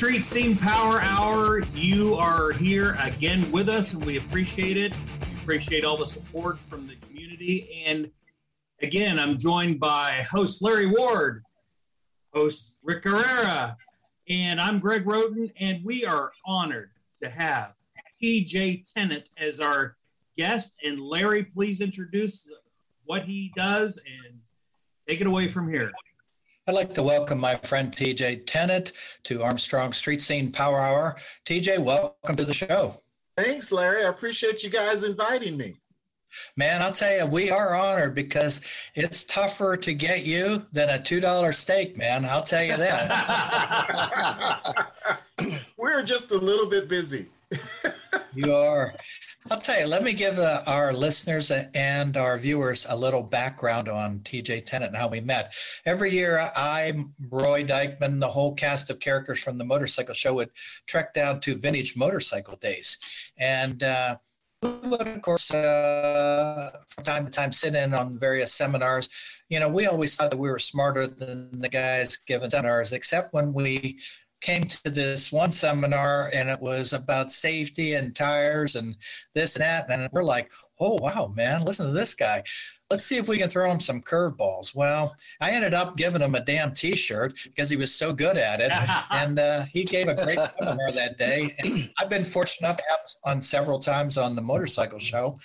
Street Scene Power Hour. You are here again with us, and we appreciate it. Appreciate all the support from the community. And again, I'm joined by host Larry Ward, host Rick Gurrera, and I'm Greg Rhoton, and we are honored to have TJ Tennent as our guest. And Larry, please introduce what he does and take it away from here. I'd like to welcome my friend TJ Tennent to Armstrong Street Scene Power Hour. TJ, welcome to the show. Thanks, Larry. I appreciate you guys inviting me. Man, I'll tell you, we are honored because it's tougher to get you than a $2 steak, man. I'll tell you that. We're just a little bit busy. you are. I'll tell you, let me give uh, our listeners and our viewers a little background on TJ Tennent and how we met. Every year, I, Roy Dykeman, the whole cast of characters from the motorcycle show would trek down to vintage motorcycle days. And uh, would, of course, uh, from time to time sit in on various seminars. You know, we always thought that we were smarter than the guys giving seminars, except when we came to this one seminar and it was about safety and tires and this and that. And we're like, oh, wow, man, listen to this guy. Let's see if we can throw him some curveballs. Well, I ended up giving him a damn t shirt because he was so good at it. and uh, he gave a great seminar that day. And I've been fortunate enough to have on several times on the motorcycle show.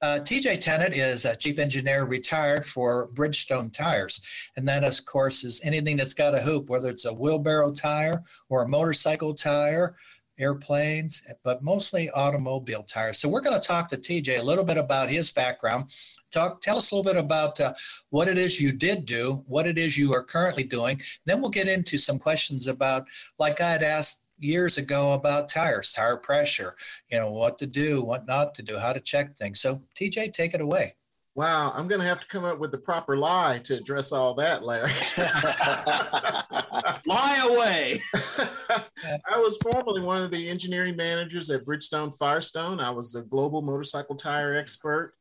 Uh, TJ Tennent is a chief engineer retired for Bridgestone tires. And that, of course, is anything that's got a hoop, whether it's a wheelbarrow tire or a motorcycle tire, airplanes, but mostly automobile tires. So we're going to talk to TJ a little bit about his background. Talk, tell us a little bit about uh, what it is you did do, what it is you are currently doing. Then we'll get into some questions about, like I had asked years ago about tires, tire pressure, you know, what to do, what not to do, how to check things. So, TJ, take it away. Wow, I'm going to have to come up with the proper lie to address all that, Larry. lie away. I was formerly one of the engineering managers at Bridgestone Firestone. I was a global motorcycle tire expert.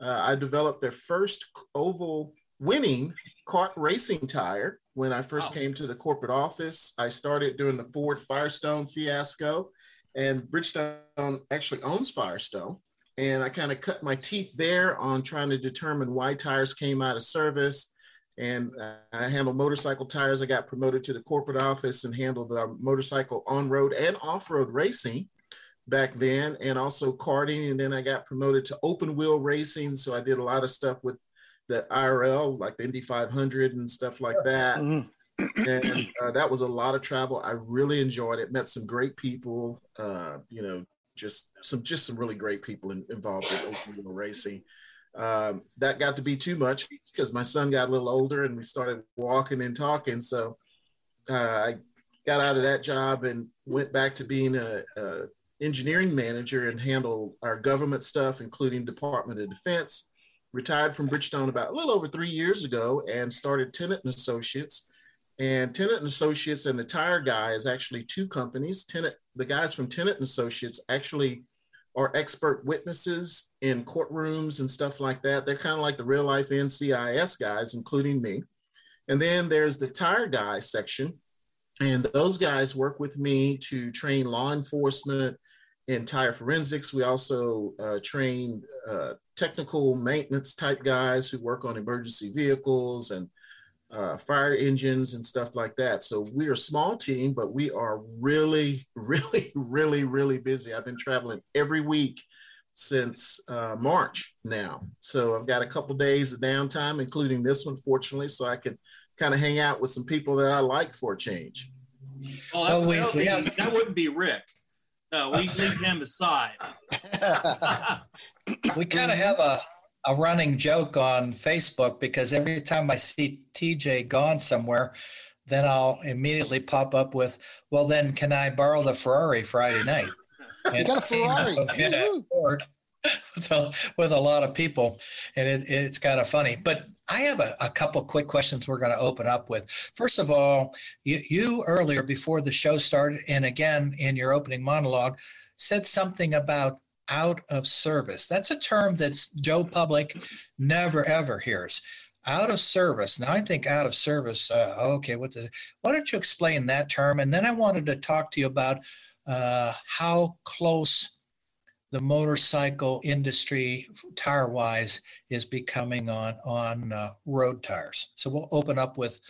Uh, I developed their first oval winning kart racing tire when I first wow. came to the corporate office. I started doing the Ford Firestone fiasco, and Bridgestone actually owns Firestone. And I kind of cut my teeth there on trying to determine why tires came out of service. And uh, I handled motorcycle tires. I got promoted to the corporate office and handled the motorcycle on road and off road racing back then, and also karting. And then I got promoted to open wheel racing. So I did a lot of stuff with the IRL, like the Indy 500 and stuff like that. Mm-hmm. and uh, that was a lot of travel. I really enjoyed it. Met some great people. Uh, you know, just some just some really great people in, involved with open racing. Um, that got to be too much because my son got a little older and we started walking and talking. So uh, I got out of that job and went back to being a, a engineering manager and handle our government stuff, including Department of Defense retired from Bridgestone about a little over three years ago and started Tennent and Associates. And Tennent and Associates and the tire guy is actually two companies. Tennent, the guys from Tennent and Associates actually are expert witnesses in courtrooms and stuff like that. They're kind of like the real life NCIS guys, including me. And then there's the tire guy section. And those guys work with me to train law enforcement in tire forensics. We also uh, train uh, technical maintenance type guys who work on emergency vehicles and uh, fire engines and stuff like that. So we're a small team, but we are really, really, really, really busy. I've been traveling every week since uh, March now. So I've got a couple days of downtime, including this one, fortunately, so I can kind of hang out with some people that I like for a change. Well, that, oh, we, that, would be, that wouldn't be Rick. No, we leave him aside. we kind of have a a running joke on Facebook because every time I see TJ gone somewhere, then I'll immediately pop up with, "Well, then can I borrow the Ferrari Friday night?" And you got a Ferrari. with, a, with a lot of people, and it, it's kind of funny. But I have a, a couple quick questions we're going to open up with. First of all, you, you earlier before the show started, and again in your opening monologue, said something about out of service. That's a term that Joe Public never ever hears. Out of service. Now I think out of service. Uh, okay, what the? Why don't you explain that term? And then I wanted to talk to you about uh, how close the motorcycle industry, tire wise, is becoming on on uh, road tires. So we'll open up with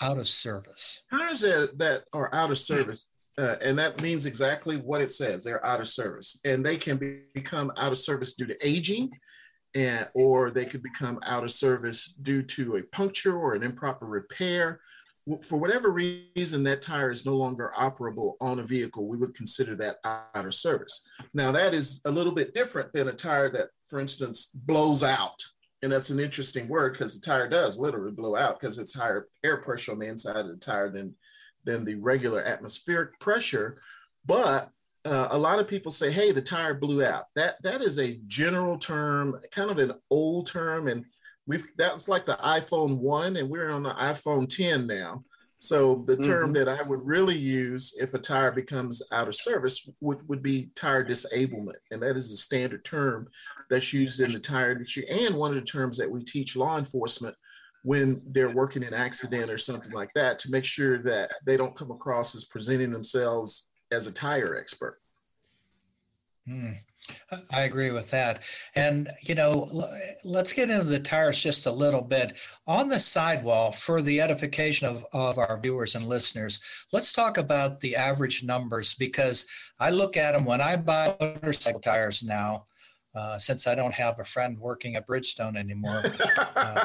out of service. Tires that, that are out of service, uh, and that means exactly what it says. They're out of service, and they can be, become out of service due to aging, and or they could become out of service due to a puncture or an improper repair for whatever reason that tire is no longer operable on a vehicle, we would consider that out of service. Now, that is a little bit different than a tire that, for instance, blows out. And that's an interesting word because the tire does literally blow out because it's higher air pressure on the inside of the tire than, than the regular atmospheric pressure. But uh, a lot of people say, "Hey, the tire blew out." That that is a general term, kind of an old term, and we've that's like the iPhone one, and we're on the iPhone 10 now. So the term mm-hmm. that I would really use if a tire becomes out of service would, would be tire disablement. And that is the standard term that's used in the tire industry and one of the terms that we teach law enforcement when they're working in accident or something like that to make sure that they don't come across as presenting themselves as a tire expert. Mm. I agree with that. And, you know, let's get into the tires just a little bit. On the sidewall, for the edification of, of our viewers and listeners, let's talk about the average numbers because I look at them when I buy motorcycle tires now. Uh, since I don't have a friend working at Bridgestone anymore. Uh,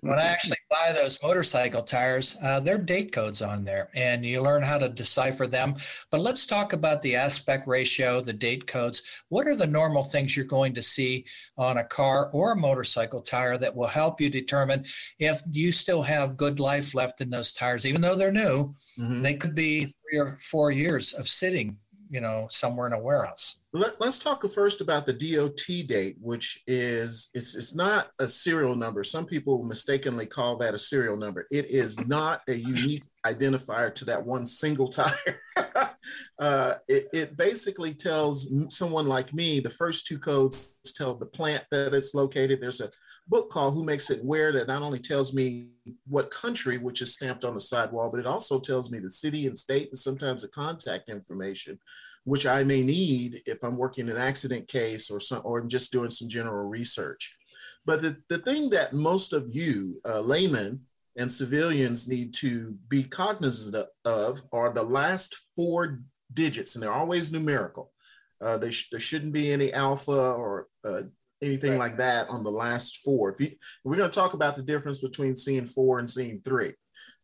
when I actually buy those motorcycle tires, uh, there are date codes on there, and you learn how to decipher them. But let's talk about the aspect ratio, the date codes. What are the normal things you're going to see on a car or a motorcycle tire that will help you determine if you still have good life left in those tires, even though they're new? Mm-hmm. They could be three or four years of sitting, you know, somewhere in a warehouse. Let, us talk first about the DOT date, which is it's, it's not a serial number. Some people mistakenly call that a serial number. It is not a unique identifier to that one single tire. uh, it, it basically tells someone like me the first two codes tell the plant that it's located. There's a book called Who Makes It Where that not only tells me what country, which is stamped on the sidewall, but it also tells me the city and state and sometimes the contact information which I may need if I'm working an accident case or some, or I'm just doing some general research. But the, the thing that most of you uh, laymen and civilians need to be cognizant of are the last four digits, and they're always numerical. Uh, they sh- there shouldn't be any alpha or uh, anything right. like that on the last four. If you, we're going to talk about the difference between seeing four and seeing three,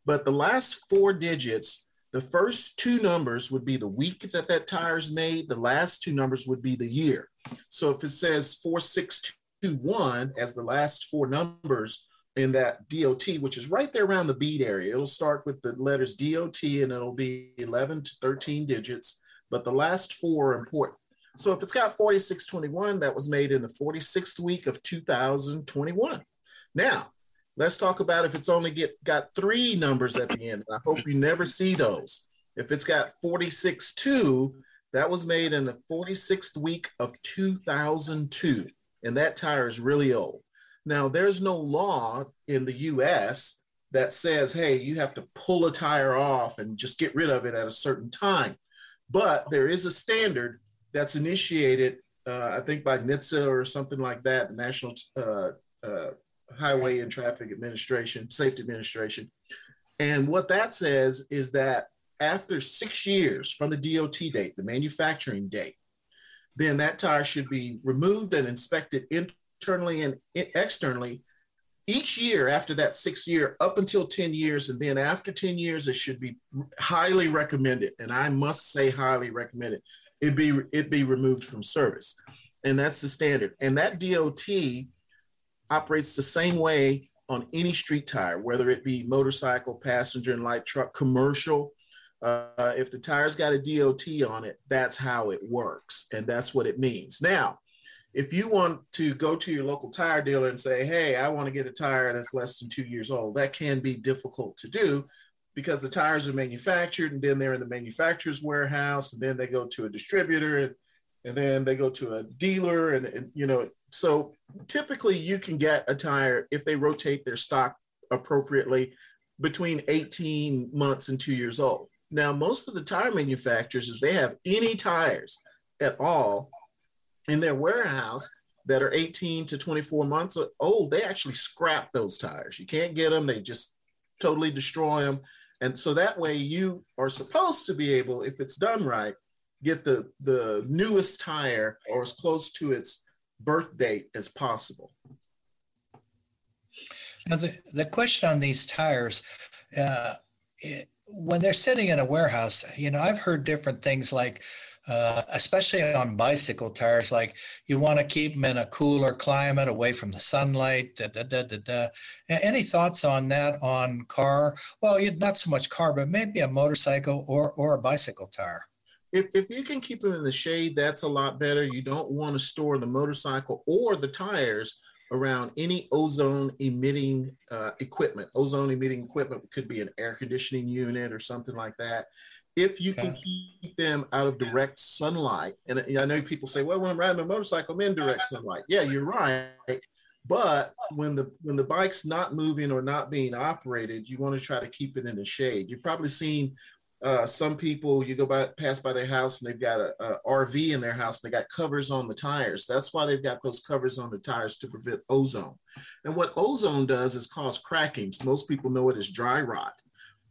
but the last four digits the first two numbers would be the week that that tire is made. The last two numbers would be the year. So if it says 4621 as the last four numbers in that DOT, which is right there around the bead area, it'll start with the letters DOT and it'll be 11 to 13 digits, but the last four are important. So if it's got 4621, that was made in the 46th week of 2021. Now, Let's talk about if it's only get got three numbers at the end. I hope you never see those. If it's got 46.2, that was made in the 46th week of 2002. And that tire is really old. Now, there's no law in the US that says, hey, you have to pull a tire off and just get rid of it at a certain time. But there is a standard that's initiated, uh, I think by NHTSA or something like that, the National uh, uh, Highway and Traffic Administration, Safety Administration. And what that says is that after six years from the DOT date, the manufacturing date, then that tire should be removed and inspected internally and externally each year after that six year up until 10 years and then after 10 years it should be highly recommended and i must say highly recommended it be it be removed from service and that's the standard. And that DOT operates the same way on any street tire, whether it be motorcycle, passenger and light truck, commercial. Uh, if the tire's got a DOT on it, that's how it works, and that's what it means. Now, if you want to go to your local tire dealer and say, "Hey, I want to get a tire that's less than two years old," that can be difficult to do because the tires are manufactured and then they're in the manufacturer's warehouse and then they go to a distributor and, and then they go to a dealer and, and you know so typically you can get a tire if they rotate their stock appropriately between 18 months and two years old. Now most of the tire manufacturers if they have any tires at all in their warehouse that are 18 to 24 months old they actually scrap those tires. You can't get them. They just totally destroy them and so that way you are supposed to be able, if it's done right, get the, the newest tire or as close to its birth date as possible. Now, the, the question on these tires, uh, it, when they're sitting in a warehouse, you know, I've heard different things like, uh, especially on bicycle tires, like you want to keep them in a cooler climate away from the sunlight. Da, da, da, da, da. Any thoughts on that on car? Well, not so much car, but maybe a motorcycle or, or a bicycle tire. If, if you can keep them in the shade, that's a lot better. You don't want to store the motorcycle or the tires around any ozone emitting uh, equipment. Ozone emitting equipment could be an air conditioning unit or something like that if you can keep them out of direct sunlight. And I know people say, well, when I'm riding a motorcycle, I'm in direct sunlight. Yeah, you're right. But when the when the bike's not moving or not being operated, you want to try to keep it in the shade. You've probably seen uh, some people you go by pass by their house and they've got a, a, RV in their house and they got covers on the tires. That's why they've got those covers on the tires to prevent ozone. And what ozone does is cause crackings. Most people know it as dry rot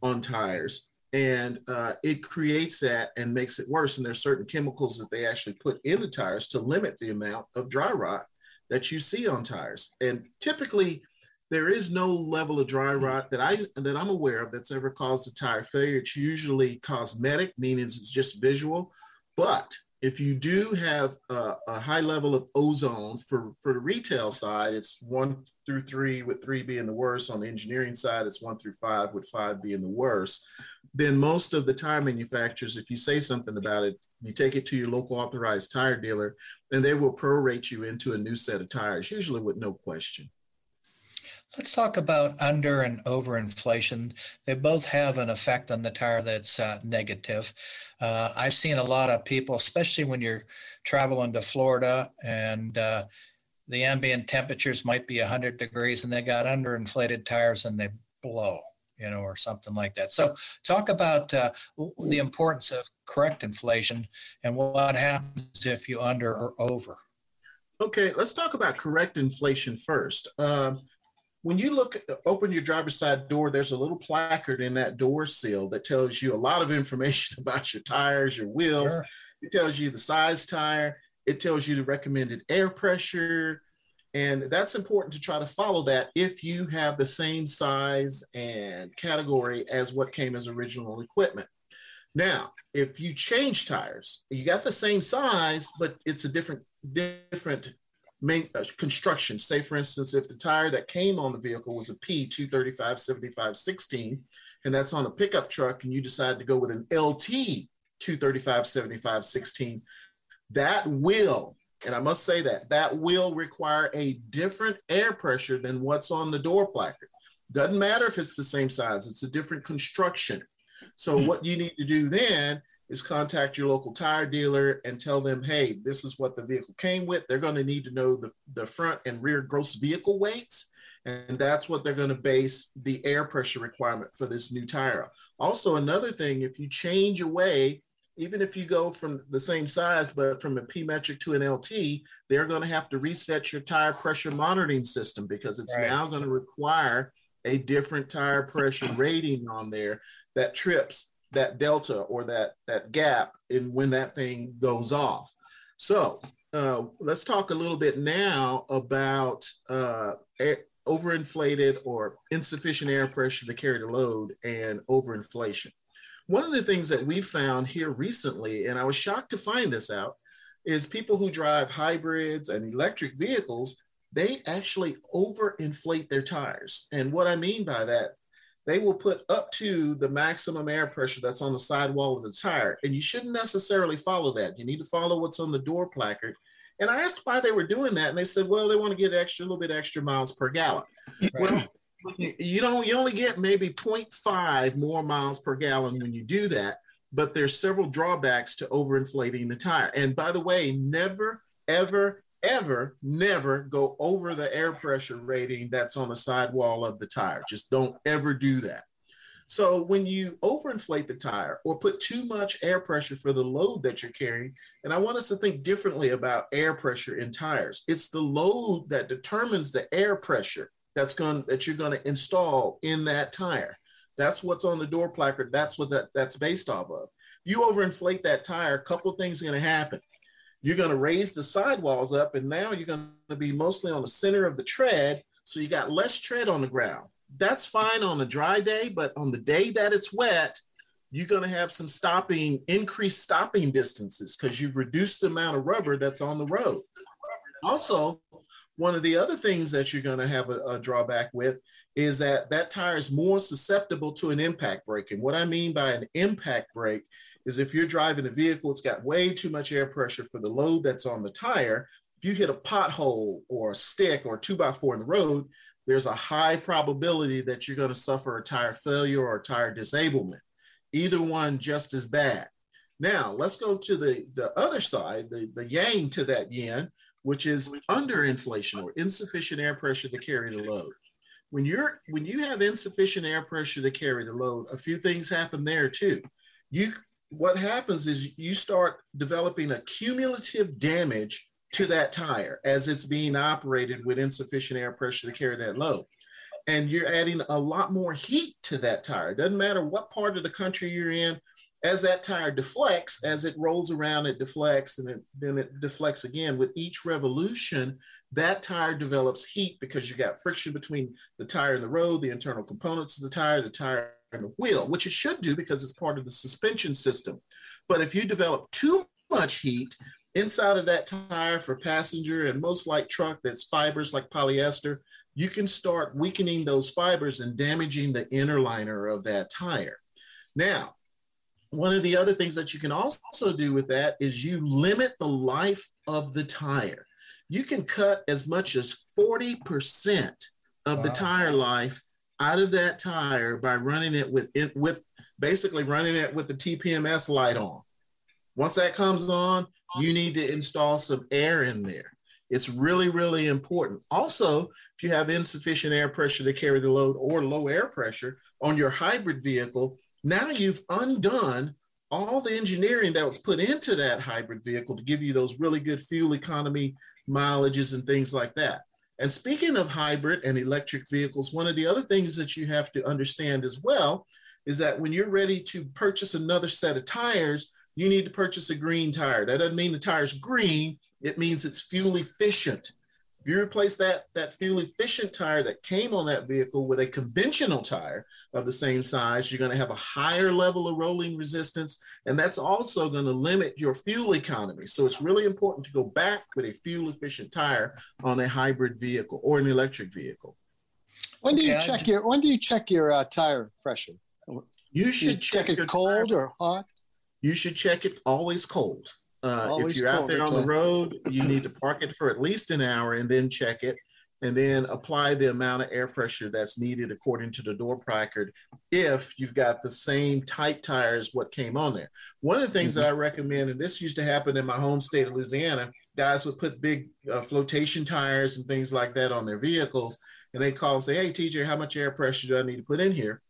on tires and uh, it creates that and makes it worse. And there's certain chemicals that they actually put in the tires to limit the amount of dry rot that you see on tires. And typically, there is no level of dry rot that I that I'm aware of that's ever caused a tire failure. It's usually cosmetic, meaning it's just visual. But if you do have a, a, high level of ozone for, for the retail side, it's one through three, with three being the worst. On the engineering side, it's one through five, with five being the worst. Then most of the tire manufacturers, if you say something about it, you take it to your local authorized tire dealer, and they will prorate you into a new set of tires, usually with no question. Let's talk about under and over inflation. They both have an effect on the tire that's uh, negative. Uh, I've seen a lot of people, especially when you're traveling to Florida and uh, the ambient temperatures might be 100 degrees and they got underinflated tires and they blow, you know, or something like that. So, talk about uh, the importance of correct inflation and what happens if you under or over. Okay, let's talk about correct inflation first. Um, when you look at, open your driver's side door, there's a little placard in that door sill that tells you a lot of information about your tires, your wheels. Sure. It tells you the size tire. It tells you the recommended air pressure. And that's important to try to follow that if you have the same size and category as what came as original equipment. Now, if you change tires, you got the same size, but it's a different different main, uh, construction. Say, for instance, if the tire that came on the vehicle was a P 235 75 16, and that's on a pickup truck, and you decide to go with an LT 235 75 16, that will, and I must say that, that will require a different air pressure than what's on the door placard. Doesn't matter if it's the same size, it's a different construction. So, what you need to do then is contact your local tire dealer and tell them, hey, this is what the vehicle came with. They're going to need to know the, the front and rear gross vehicle weights. And that's what they're going to base the air pressure requirement for this new tire. Also, another thing, if you change away, even if you go from the same size, but from a P metric to an LT, they're going to have to reset your tire pressure monitoring system because it's right. now going to require a different tire pressure rating on there that trips that delta or that that gap in when that thing goes off. So uh, let's talk a little bit now about uh, air, overinflated or insufficient air pressure to carry the load and overinflation. One of the things that we found here recently, and I was shocked to find this out, is people who drive hybrids and electric vehicles, they actually overinflate their tires. And what I mean by that, they will put up to the maximum air pressure that's on the sidewall of the tire. And you shouldn't necessarily follow that. You need to follow what's on the door placard. And I asked why they were doing that. And they said, well, they want to get extra, a little bit extra miles per gallon. Right. Well, you don't, you only get maybe 0.5 more miles per gallon when you do that. But there's several drawbacks to overinflating the tire. And by the way, never, ever, ever, never go over the air pressure rating that's on the sidewall of the tire. Just don't ever do that. So when you overinflate the tire or put too much air pressure for the load that you're carrying, and I want us to think differently about air pressure in tires. It's the load that determines the air pressure that's going that you're going to install in that tire. That's what's on the door placard. That's what that, that's based off of. You overinflate that tire, a couple things are going to happen you're going to raise the sidewalls up, and now you're going to be mostly on the center of the tread. So you got less tread on the ground. That's fine on a dry day, but on the day that it's wet, you're going to have some stopping, increased stopping distances because you've reduced the amount of rubber that's on the road. Also, one of the other things that you're going to have a, a drawback with is that that tire is more susceptible to an impact break. And what I mean by an impact break is if you're driving a vehicle, it's got way too much air pressure for the load that's on the tire. If you hit a pothole or a stick or two by four in the road, there's a high probability that you're going to suffer a tire failure or a tire disablement. Either one just as bad. Now, let's go to the, the other side, the, the yang to that yin, which is underinflation or insufficient air pressure to carry the load. When you're when you have insufficient air pressure to carry the load, a few things happen there too. You what happens is you start developing a cumulative damage to that tire as it's being operated with insufficient air pressure to carry that load. And you're adding a lot more heat to that tire. Doesn't matter what part of the country you're in, as that tire deflects, as it rolls around, it deflects and it, then it deflects again. With each revolution, that tire develops heat because you got friction between the tire and the road, the internal components of the tire, the tire wheel, which it should do because it's part of the suspension system. But if you develop too much heat inside of that tire for passenger and most light truck that's fibers like polyester, you can start weakening those fibers and damaging the inner liner of that tire. Now, one of the other things that you can also do with that is you limit the life of the tire. You can cut as much as 40% of wow. the tire life out of that tire by running it with it with basically running it with the TPMS light on. Once that comes on, you need to install some air in there. It's really, really important. Also, if you have insufficient air pressure to carry the load or low air pressure on your hybrid vehicle, now you've undone all the engineering that was put into that hybrid vehicle to give you those really good fuel economy mileages and things like that. And speaking of hybrid and electric vehicles, one of the other things that you have to understand as well is that when you're ready to purchase another set of tires, you need to purchase a green tire. That doesn't mean the tire's green, it means it's fuel efficient. If you replace that, that fuel efficient tire that came on that vehicle with a conventional tire of the same size, you're going to have a higher level of rolling resistance. And that's also going to limit your fuel economy. So it's really important to go back with a fuel efficient tire on a hybrid vehicle or an electric vehicle. When do you okay, check your when do you check your uh, tire pressure? You should you check, check, it cold tire. or hot. You should check it always cold. Uh, if you're out there on the road, you need to park it for at least an hour and then check it and then apply the amount of air pressure that's needed according to the door placard if you've got the same type tires what came on there. One of the things mm-hmm. that I recommend, and this used to happen in my home state of Louisiana, guys would put big uh, flotation tires and things like that on their vehicles, and they call and say, "Hey, TJ, how much air pressure do I need to put in here?"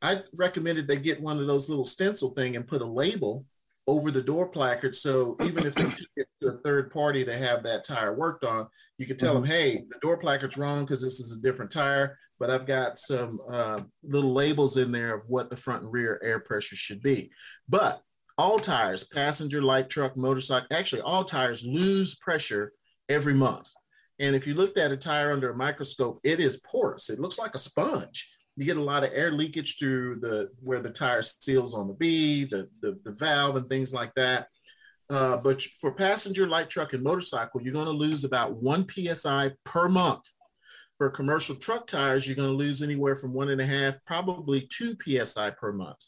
I recommended they get one of those little stencil thing and put a label over the door placard. So even if they took it to a third party to have that tire worked on, you could tell mm-hmm. them, hey, the door placard's wrong because this is a different tire, but I've got some uh, little labels in there of what the front and rear air pressure should be. But all tires, passenger, light truck, motorcycle, actually all tires lose pressure every month. And if you looked at a tire under a microscope, it is porous. It looks like a sponge you get a lot of air leakage through the where the tire seals on the B, the, the, the valve and things like that. Uh, but for passenger, light truck, and motorcycle, you're going to lose about one psi per month. For commercial truck tires, you're going to lose anywhere from one and a half, probably two psi per month.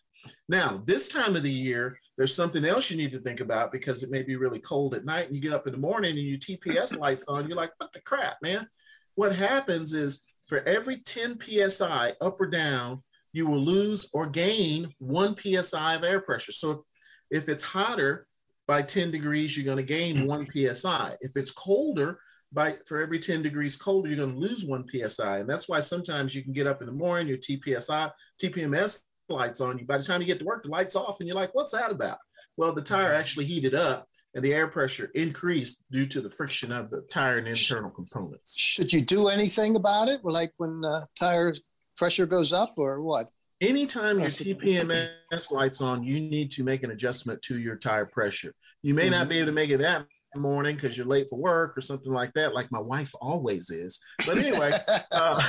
Now, this time of the year, there's something else you need to think about because it may be really cold at night and you get up in the morning and your TPS lights on. You're like, what the crap, man? What happens is for every 10 psi up or down, you will lose or gain one psi of air pressure. So if it's hotter by 10 degrees, you're going to gain one psi. If it's colder, by for every 10 degrees colder, you're going to lose one psi. And that's why sometimes you can get up in the morning, your TPSI, TPMS lights on you. By the time you get to work, the lights off, and you're like, what's that about? Well, the tire mm-hmm. actually heated up and the air pressure increased due to the friction of the tire and internal components. Should you do anything about it? Like when uh, tire pressure goes up or what? Anytime your TPMS lights on, you need to make an adjustment to your tire pressure. You may mm-hmm. not be able to make it that morning because you're late for work or something like that, like my wife always is. But anyway, uh,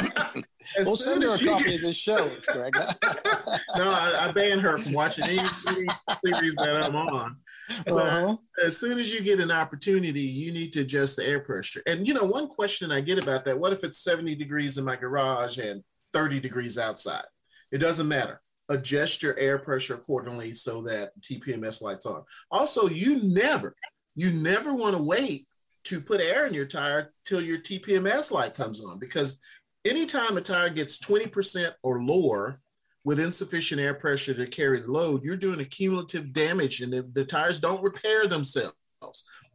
we'll send her a copy of this show, Greg. no, I, I ban her from watching any, any series that I'm on. Uh-huh. As soon as you get an opportunity, you need to adjust the air pressure. And you know, one question I get about that: What if it's 70 degrees in my garage and 30 degrees outside? It doesn't matter adjust your air pressure accordingly so that TPMS lights on. Also, you never, you never want to wait to put air in your tire till your TPMS light comes on because anytime a tire gets 20% or lower with insufficient air pressure to carry the load, you're doing a cumulative damage and the, the tires don't repair themselves.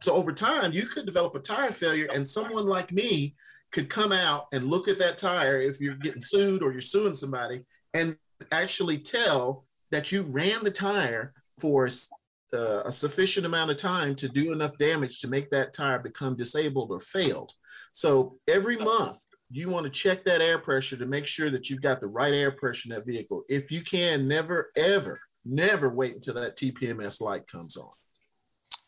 So over time, you could develop a tire failure, and someone like me could come out and look at that tire if you're getting sued or you're suing somebody and actually tell that you ran the tire for uh, a sufficient amount of time to do enough damage to make that tire become disabled or failed. So every month, you want to check that air pressure to make sure that you've got the right air pressure in that vehicle. If you can, never, ever, never wait until that TPMS light comes on.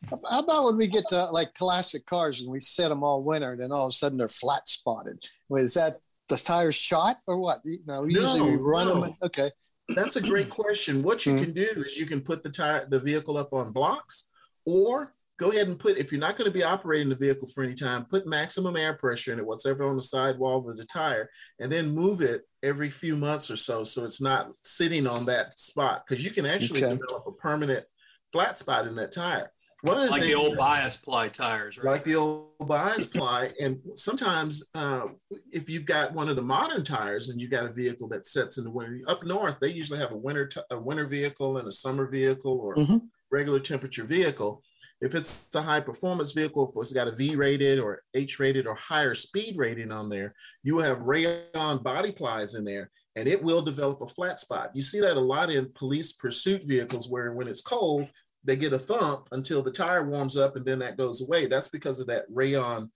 How about when we get to like classic cars and we set them all winter and then all of a sudden they're flat spotted? Is that the tires shot or what? You know, usually we run no. them. Okay. That's a great question. What you mm-hmm. can do is you can put the tire, the vehicle up on blocks, or go ahead and put. If you're not going to be operating the vehicle for any time, put maximum air pressure in it, whatever on the sidewall of the tire, and then move it every few months or so, so it's not sitting on that spot. Because you can actually okay. develop a permanent flat spot in that tire. One of the like the old bias ply tires, right? Like the old bias ply. And sometimes uh, if you've got one of the modern tires and you've got a vehicle that sets in the winter, up north, they usually have a winter, t- a winter vehicle and a summer vehicle or mm-hmm. regular temperature vehicle. If it's a high performance vehicle, if it's got a V rated or H rated or higher speed rating on there, you have rayon body plies in there and it will develop a flat spot. You see that a lot in police pursuit vehicles where when it's cold, they get a thump until the tire warms up and then that goes away. That's because of that rayon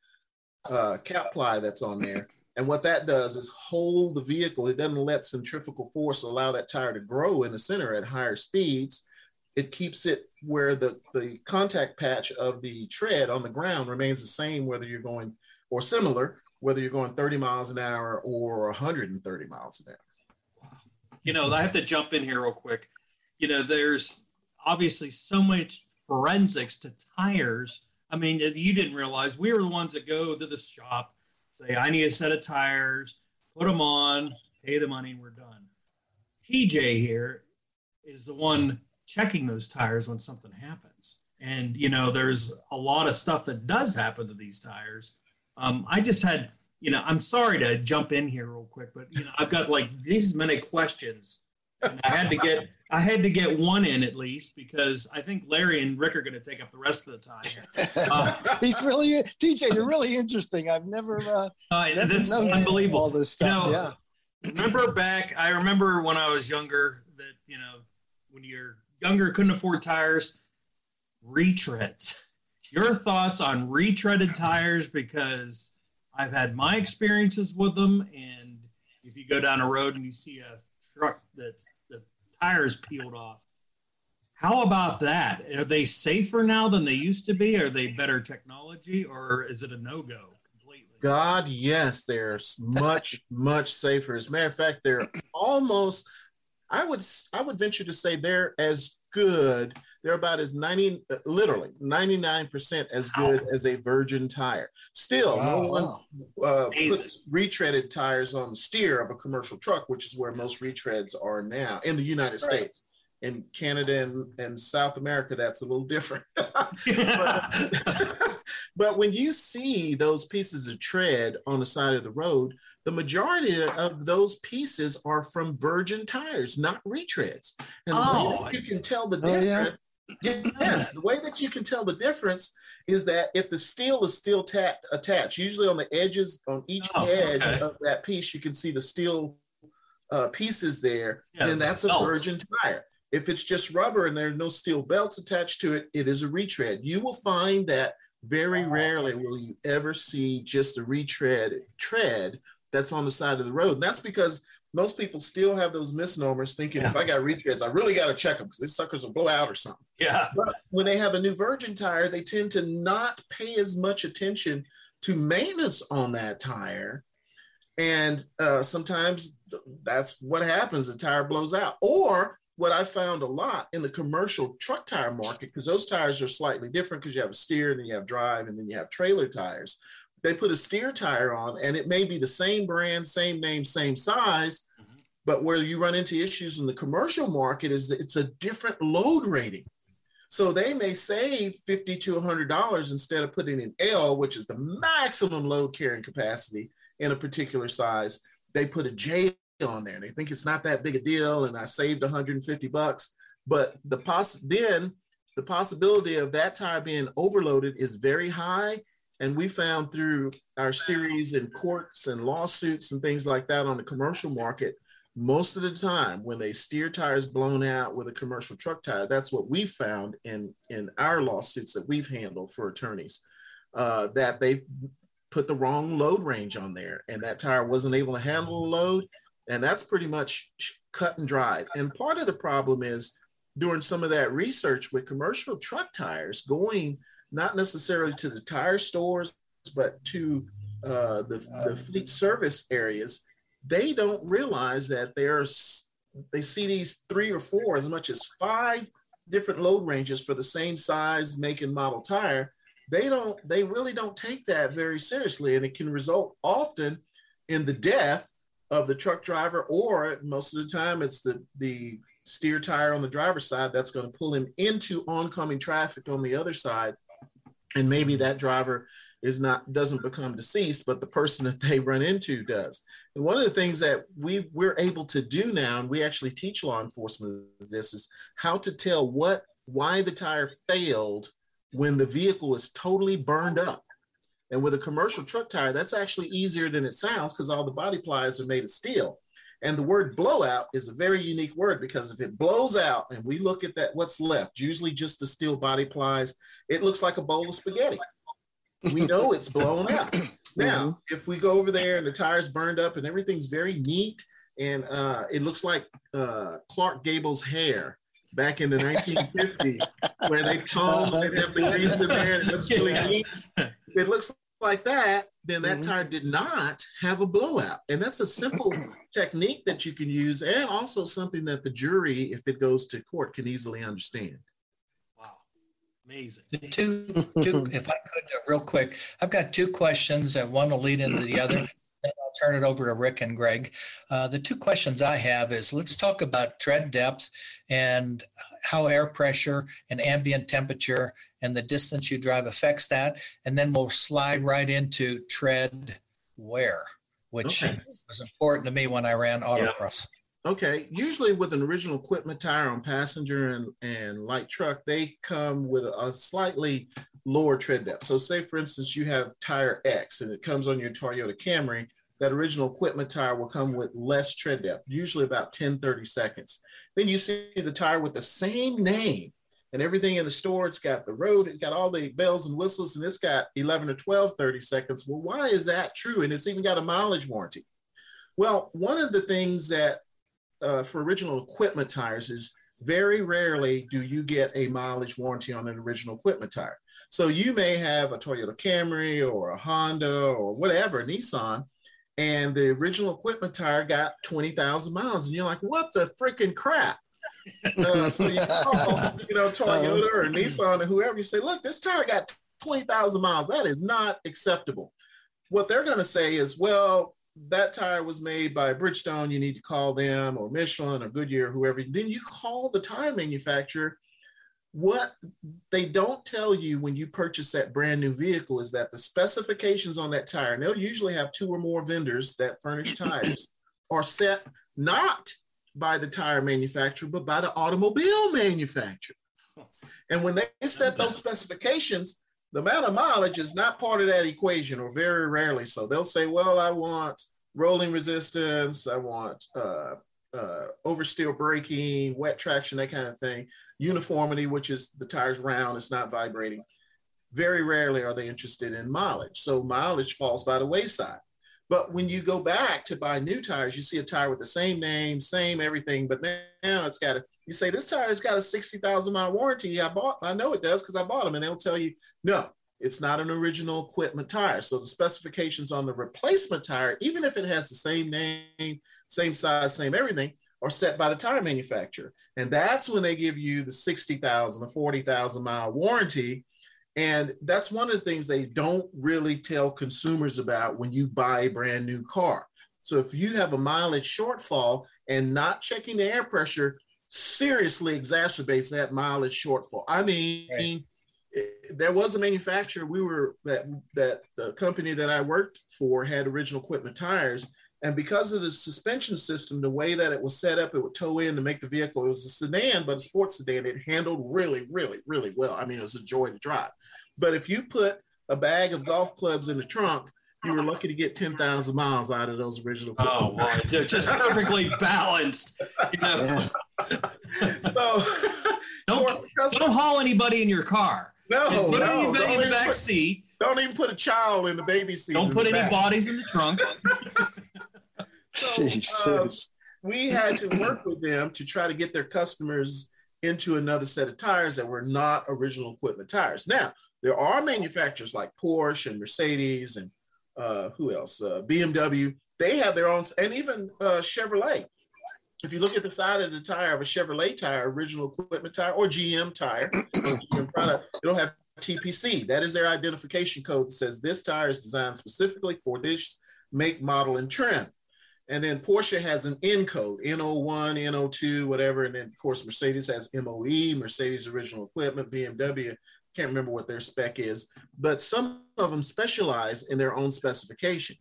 uh, cap ply that's on there. And what that does is hold the vehicle. It doesn't let centrifugal force allow that tire to grow in the center at higher speeds. It keeps it where the, the contact patch of the tread on the ground remains the same, whether you're going or similar, whether you're going 30 miles an hour or 130 miles an hour. You know, I have to jump in here real quick. You know, there's obviously so much forensics to tires. I mean, you didn't realize we were the ones that go to the shop, say, I need a set of tires, put them on, pay the money, and we're done. TJ here is the one checking those tires when something happens. And, you know, there's a lot of stuff that does happen to these tires. Um, I just had, you know, I'm sorry to jump in here real quick, but, you know, I've got like these many questions. And I had to get I had to get one in at least because I think Larry and Rick are going to take up the rest of the time. Uh, He's really TJ. You're really interesting. I've never, uh, uh never that's unbelievable. All this stuff. You know, yeah. Remember back? I remember when I was younger that you know when you're younger couldn't afford tires, retreads. Your thoughts on retreaded tires because I've had my experiences with them, and if you go down a road and you see a truck that's the tires peeled off. How about that? Are they safer now than they used to be? Are they better technology or is it a no go completely? God, yes, they're much, much safer. As a matter of fact, they're almost, I would, I would venture to say they're as good they're about as 90, literally 99% as good as a virgin tire. Still, wow, no one uh, puts retreaded tires on the steer of a commercial truck, which is where most retreads are now in the United right. States. In Canada and, and South America, that's a little different. but, but when you see those pieces of tread on the side of the road, the majority of those pieces are from virgin tires, not retreads. And oh, you can tell the difference. Oh, yeah. Yes, the way that you can tell the difference is that if the steel is still tapped, attached, usually on the edges, on each oh, edge okay. of that piece, you can see the steel uh, pieces there, yeah, then that's a virgin tire. If it's just rubber and there are no steel belts attached to it, it is a retread. You will find that very rarely will you ever see just a retread tread that's on the side of the road. And that's because most people still have those misnomers thinking yeah. if I got retreads, I really got to check them because these suckers will blow out or something. Yeah. But when they have a new virgin tire, they tend to not pay as much attention to maintenance on that tire. And uh, sometimes that's what happens the tire blows out. Or what I found a lot in the commercial truck tire market, because those tires are slightly different because you have a steer, and then you have drive, and then you have trailer tires they put a steer tire on and it may be the same brand, same name, same size, mm-hmm. but where you run into issues in the commercial market is that it's a different load rating. So they may save 50 to $100 instead of putting an L, which is the maximum load carrying capacity in a particular size. They put a J on there. They think it's not that big a deal and I saved 150 bucks. But the poss- then the possibility of that tire being overloaded is very high and we found through our series in courts and lawsuits and things like that on the commercial market, most of the time when they steer tires blown out with a commercial truck tire, that's what we found in, in our lawsuits that we've handled for attorneys, uh, that they put the wrong load range on there and that tire wasn't able to handle the load. And that's pretty much cut and dried. And part of the problem is doing some of that research with commercial truck tires going – not necessarily to the tire stores, but to uh, the, the fleet service areas, they don't realize that there's they see these three or four, as much as five different load ranges for the same size, make, and model tire. They don't, they really don't take that very seriously, and it can result often in the death of the truck driver, or most of the time it's the the steer tire on the driver's side that's going to pull him into oncoming traffic on the other side and maybe that driver is not doesn't become deceased but the person that they run into does. And one of the things that we we're able to do now and we actually teach law enforcement this is how to tell what why the tire failed when the vehicle is totally burned up. And with a commercial truck tire that's actually easier than it sounds because all the body plies are made of steel and the word blowout is a very unique word because if it blows out and we look at that, what's left, usually just the steel body plies, it looks like a bowl of spaghetti. We know it's blown out. Now, mm-hmm. if we go over there and the tire's burned up and everything's very neat and uh, it looks like uh, Clark Gable's hair back in the 1950s, where they comb and have the in there and it looks really neat. It looks like that, then that mm-hmm. tire did not have a blowout. And that's a simple technique that you can use, and also something that the jury, if it goes to court, can easily understand. Wow, amazing. The two, two if I could, uh, real quick, I've got two questions, and one will lead into the other. I'll turn it over to Rick and Greg. Uh, the two questions I have is let's talk about tread depth and how air pressure and ambient temperature and the distance you drive affects that. And then we'll slide right into tread wear, which okay. was important to me when I ran autocross. Yeah. Okay. Usually with an original equipment tire on passenger and, and light truck, they come with a slightly lower tread depth. So say for instance, you have tire X and it comes on your Toyota Camry, that original equipment tire will come with less tread depth, usually about 10, 30 seconds. Then you see the tire with the same name and everything in the store. It's got the road, it got all the bells and whistles, and it's got 11 or 12, 30 seconds. Well, why is that true? And it's even got a mileage warranty. Well, one of the things that uh, for original equipment tires is very rarely do you get a mileage warranty on an original equipment tire. So you may have a Toyota Camry or a Honda or whatever, Nissan, and the original equipment tire got 20,000 miles. And you're like, what the freaking crap? Uh, so you call, you know, Toyota or Nissan or whoever, you say, look, this tire got 20,000 miles. That is not acceptable. What they're going to say is, well, that tire was made by Bridgestone. You need to call them or Michelin or Goodyear, or whoever. Then you call the tire manufacturer. What they don't tell you when you purchase that brand new vehicle is that the specifications on that tire, and they'll usually have two or more vendors that furnish tires, are set not by the tire manufacturer, but by the automobile manufacturer. And when they set those specifications, the amount of mileage is not part of that equation, or very rarely so. They'll say, "Well, I want rolling resistance, I want uh, uh, oversteer braking, wet traction, that kind of thing. Uniformity, which is the tire's round, it's not vibrating. Very rarely are they interested in mileage. So mileage falls by the wayside. But when you go back to buy new tires, you see a tire with the same name, same everything, but now it's got a, you say, this tire's got a 60,000 mile warranty. I bought, I know it does because I bought them. And they'll tell you, no, it's not an original equipment tire. So the specifications on the replacement tire, even if it has the same name, same size, same everything, are set by the tire manufacturer. And that's when they give you the 60,000 or 40,000 mile warranty and that's one of the things they don't really tell consumers about when you buy a brand new car. So if you have a mileage shortfall and not checking the air pressure seriously exacerbates that mileage shortfall. I mean, right. it, there was a manufacturer we were that that the company that I worked for had original equipment tires and because of the suspension system, the way that it was set up, it would tow in to make the vehicle. It was a sedan, but a sports sedan. It handled really, really, really well. I mean, it was a joy to drive. But if you put a bag of golf clubs in the trunk, you were lucky to get 10,000 miles out of those original. Oh, well, just perfectly balanced. You know? Yeah. so, don't, don't haul anybody in your car. No, put no, anybody in the back put, seat. Don't even put a child in the baby seat. Don't put any back. bodies in the trunk. so, um, we had to work with them to try to get their customers into another set of tires that were not original equipment tires. Now, there are manufacturers like Porsche and Mercedes and uh, who else? Uh, BMW. They have their own, and even uh, Chevrolet. If you look at the side of the tire of a Chevrolet tire, original equipment tire, or GM tire, GM product, it'll have TPC. That is their identification code that says this tire is designed specifically for this make, model, and trim. And then Porsche has an N code, N01, N02, whatever. And then, of course, Mercedes has MOE, Mercedes original equipment, BMW can't remember what their spec is, but some of them specialize in their own specification.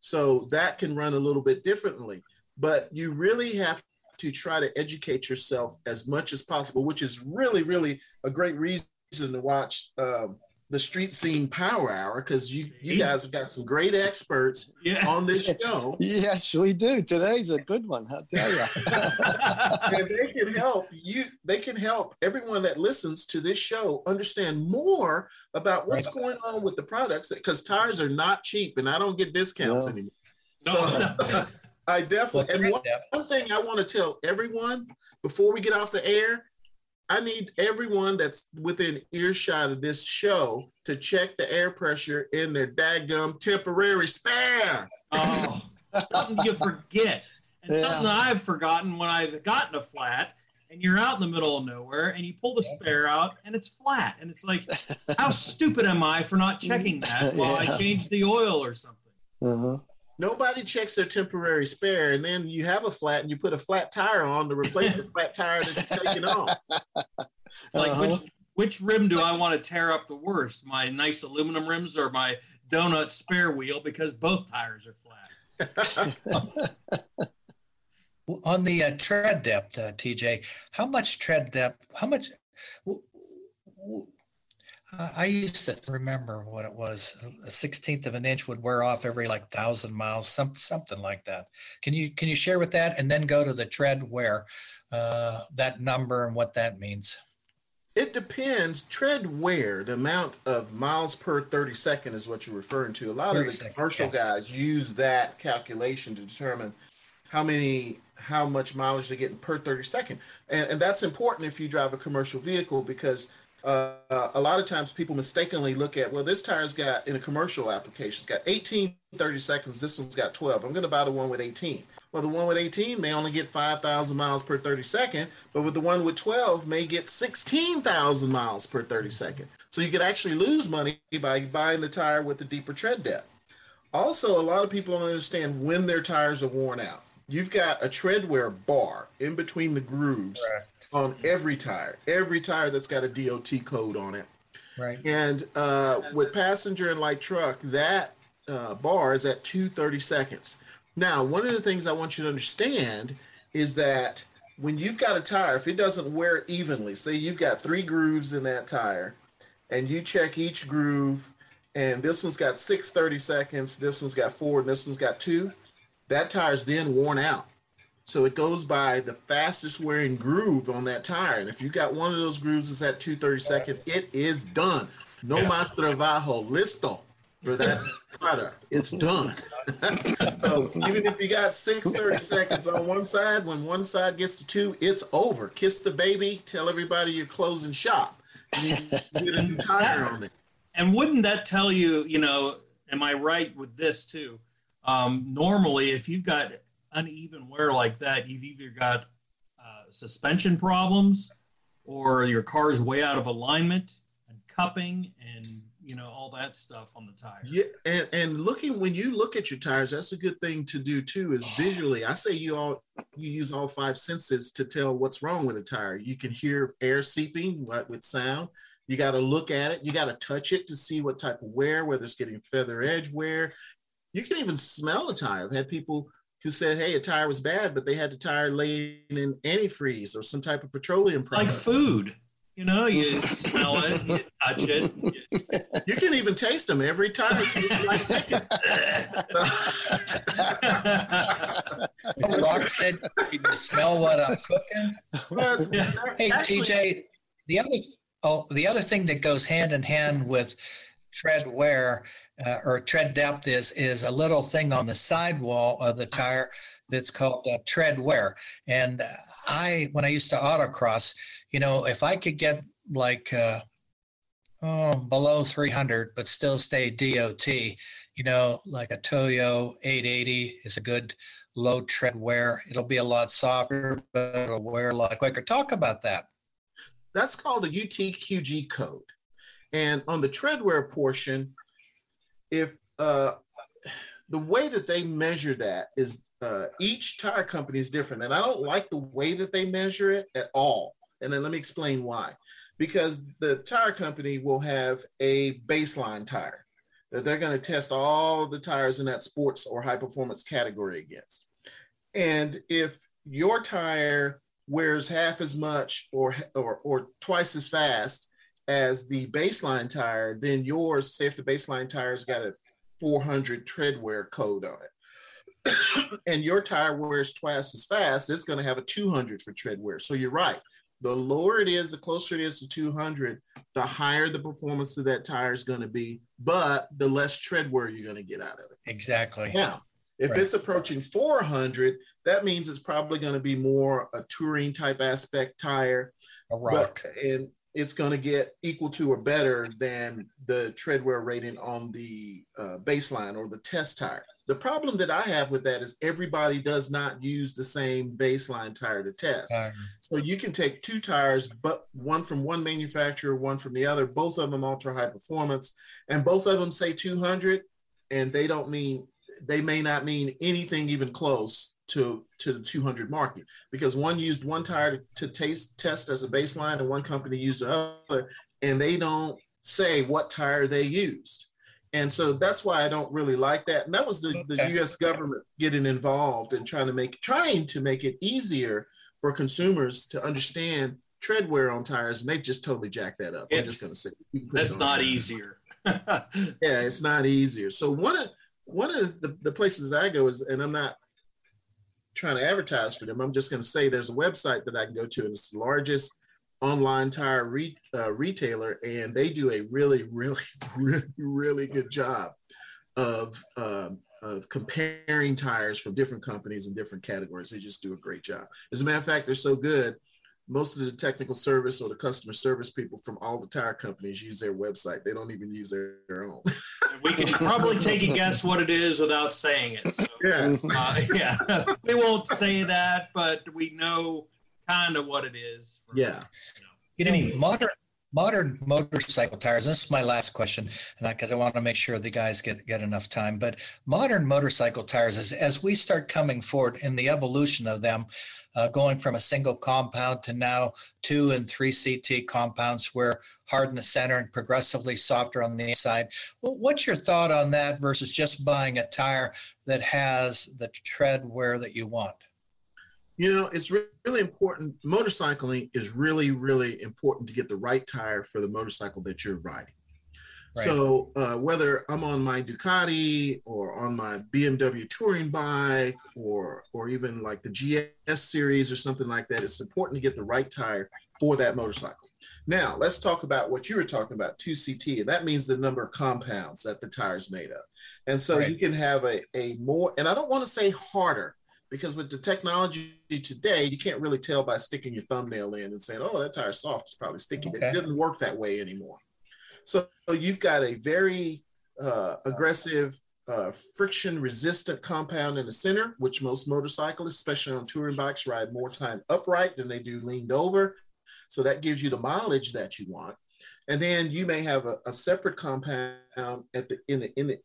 So that can run a little bit differently, but you really have to try to educate yourself as much as possible, which is really, really a great reason to watch um, the street scene power hour because you you guys have got some great experts yeah. on this show. yes, we do. Today's a good one, I'll tell you. and they can help you. They can help everyone that listens to this show understand more about what's right. going on with the products because tires are not cheap, and I don't get discounts no. anymore. So I definitely. And one, one thing I want to tell everyone before we get off the air I need everyone that's within earshot of this show to check the air pressure in their daggum temporary spare. Oh, something you forget. And yeah. something I've forgotten when I've gotten a flat and you're out in the middle of nowhere and you pull the spare out and it's flat. And it's like, how stupid am I for not checking that while yeah. I change the oil or something? Uh-huh. Nobody checks their temporary spare, and then you have a flat, and you put a flat tire on to replace the flat tire that's taken off. Like uh-huh. which which rim do I want to tear up the worst? My nice aluminum rims or my donut spare wheel? Because both tires are flat. on the uh, tread depth, uh, TJ, how much tread depth? How much? W- w- I used to remember what it was. A sixteenth of an inch would wear off every like thousand miles, some, something like that. Can you can you share with that, and then go to the tread wear, uh, that number and what that means? It depends. Tread wear, the amount of miles per thirty second is what you're referring to. A lot of the second, commercial yeah. guys use that calculation to determine how many how much mileage they're getting per 30 second and, and that's important if you drive a commercial vehicle because uh, a lot of times people mistakenly look at, well, this tire's got in a commercial application, it's got 18, 30 seconds. This one's got 12. I'm going to buy the one with 18. Well, the one with 18 may only get 5,000 miles per 30 second, but with the one with 12 may get 16,000 miles per 30 second. So you could actually lose money by buying the tire with the deeper tread depth. Also, a lot of people don't understand when their tires are worn out. You've got a tread wear bar in between the grooves on every tire, every tire that's got a DOT code on it. Right. And uh, with passenger and light truck, that uh, bar is at 230 seconds. Now, one of the things I want you to understand is that when you've got a tire, if it doesn't wear evenly, say you've got three grooves in that tire, and you check each groove, and this one's got 630 seconds, this one's got four, and this one's got two, that tire's then worn out. So it goes by the fastest wearing groove on that tire. And if you got one of those grooves that's at 232nd, it is done. No yeah. más trabajo, listo for that product. It's done. so even if you got six thirty seconds on one side, when one side gets to two, it's over. Kiss the baby, tell everybody you're closing shop. You get a new tire on it. And wouldn't that tell you, you know, am I right with this too? Um, normally, if you've got uneven wear like that, you've either got uh, suspension problems or your car's way out of alignment and cupping and you know all that stuff on the tires. Yeah, and, and looking when you look at your tires, that's a good thing to do too. Is visually, I say you all you use all five senses to tell what's wrong with a tire. You can hear air seeping what with sound. You got to look at it. You got to touch it to see what type of wear, whether it's getting feather edge wear. You can even smell a tire. I've had people who said, "Hey, a tire was bad, but they had the tire laying in antifreeze or some type of petroleum product." Like food. You know, you smell it, you touch it. You can even taste them every time. Rock said, "You can smell what I'm cooking." Well, hey, actually, TJ, the other oh, the other thing that goes hand in hand with tread wear uh, or tread depth is is a little thing on the sidewall of the tire that's called uh, tread wear. And I, when I used to autocross, you know, if I could get like uh, oh, below 300 but still stay DOT, you know, like a Toyo 880 is a good low tread wear. It'll be a lot softer, but it'll wear a lot quicker. Talk about that. That's called a UTQG code. And on the treadwear portion, if uh, the way that they measure that is uh, each tire company is different. And I don't like the way that they measure it at all. And then let me explain why. Because the tire company will have a baseline tire that they're going to test all the tires in that sports or high performance category against. And if your tire wears half as much or, or, or twice as fast as the baseline tire, then yours, say if the baseline tire's got a 400 tread wear code on it, and your tire wears twice as fast, it's going to have a 200 for tread wear. So you're right. The lower it is, the closer it is to 200, the higher the performance of that tire is going to be, but the less tread wear you're going to get out of it. Exactly. Now, if right. it's approaching 400, that means it's probably going to be more a touring type aspect tire. A rock. But, and it's going to get equal to or better than the tread wear rating on the uh, baseline or the test tire. The problem that I have with that is everybody does not use the same baseline tire to test. Um, so you can take two tires, but one from one manufacturer, one from the other, both of them ultra high performance, and both of them say 200, and they don't mean they may not mean anything even close to to the 200 market. Because one used one tire to, taste test as a baseline and one company used the other and they don't say what tire they used. And so that's why i don't really like that. And that was the, the us government getting involved and trying to make trying to make it easier for consumers to understand tread wear on tires and they just totally jacked that up. It, i'm just going to say that's not there. easier. Yeah it's not easier. So one of one of the, the places i go is and i'm not trying to advertise for them. I'm just going to say there's a website that I can go to, and it's the largest online tire re, uh, retailer, and they do a really, really, really, really good job of um, of comparing tires from different companies and different categories. They just do a great job. As a matter of fact, they're so good. Most of the technical service or the customer service people from all the tire companies use their website. They don't even use their, their own. we can probably take a guess what it is without saying it. So, yes. uh, yeah, we won't say that, but we know kind of what it is. For, yeah. You know, you know modern modern motorcycle tires. This is my last question, and because I, I, want to make sure the guys get get enough time. But modern motorcycle tires, as as we start coming forward in the evolution of them, uh, going from a single compound to now two and three CT compounds, where hard in the center and progressively softer on the inside. Well, what's your thought on that versus just buying a tire that has the tread wear that you want? You know, it's really important. Motorcycling is really, really important to get the right tire for the motorcycle that you're riding. Right. So uh, whether I'm on my Ducati or on my BMW touring bike or or even like the GS series or something like that, it's important to get the right tire for that motorcycle. Now let's talk about what you were talking about, 2CT, and that means the number of compounds that the tire is made of. And so right. you can have a, a more, and I don't want to say harder, because with the technology today, you can't really tell by sticking your thumbnail in and saying, "Oh, that tire's soft." It's probably sticky. Okay. It doesn't work that way anymore. So you've got a very uh, aggressive, uh, friction-resistant compound in the center, which most motorcyclists, especially on touring bikes, ride more time upright than they do leaned over. So that gives you the mileage that you want. And then you may have a, a separate compound at the in the in the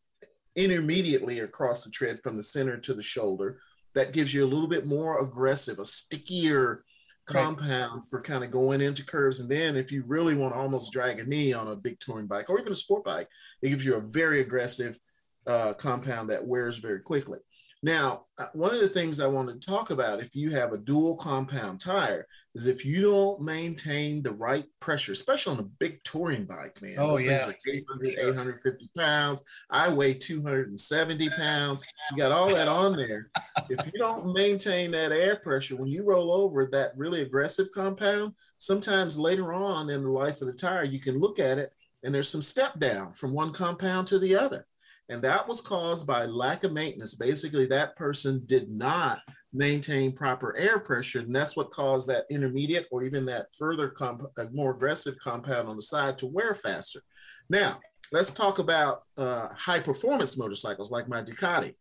intermediately across the tread from the center to the shoulder that gives you a little bit more aggressive, a stickier compound right. for kind of going into curves. And then if you really want to almost drag a knee on a big touring bike or even a sport bike, it gives you a very aggressive uh, compound that wears very quickly. Now, uh, one of the things I want to talk about if you have a dual compound tire is if you don't maintain the right pressure, especially on a big touring bike, man. Oh, Those yeah. Things like 800, 850 pounds. I weigh 270 pounds. You got all that on there. if you don't maintain that air pressure, when you roll over that really aggressive compound, sometimes later on in the life of the tire, you can look at it and there's some step down from one compound to the other. And that was caused by lack of maintenance. Basically, that person did not maintain proper air pressure. And that's what caused that intermediate or even that further, comp- more aggressive compound on the side to wear faster. Now, let's talk about uh, high performance motorcycles like my Ducati.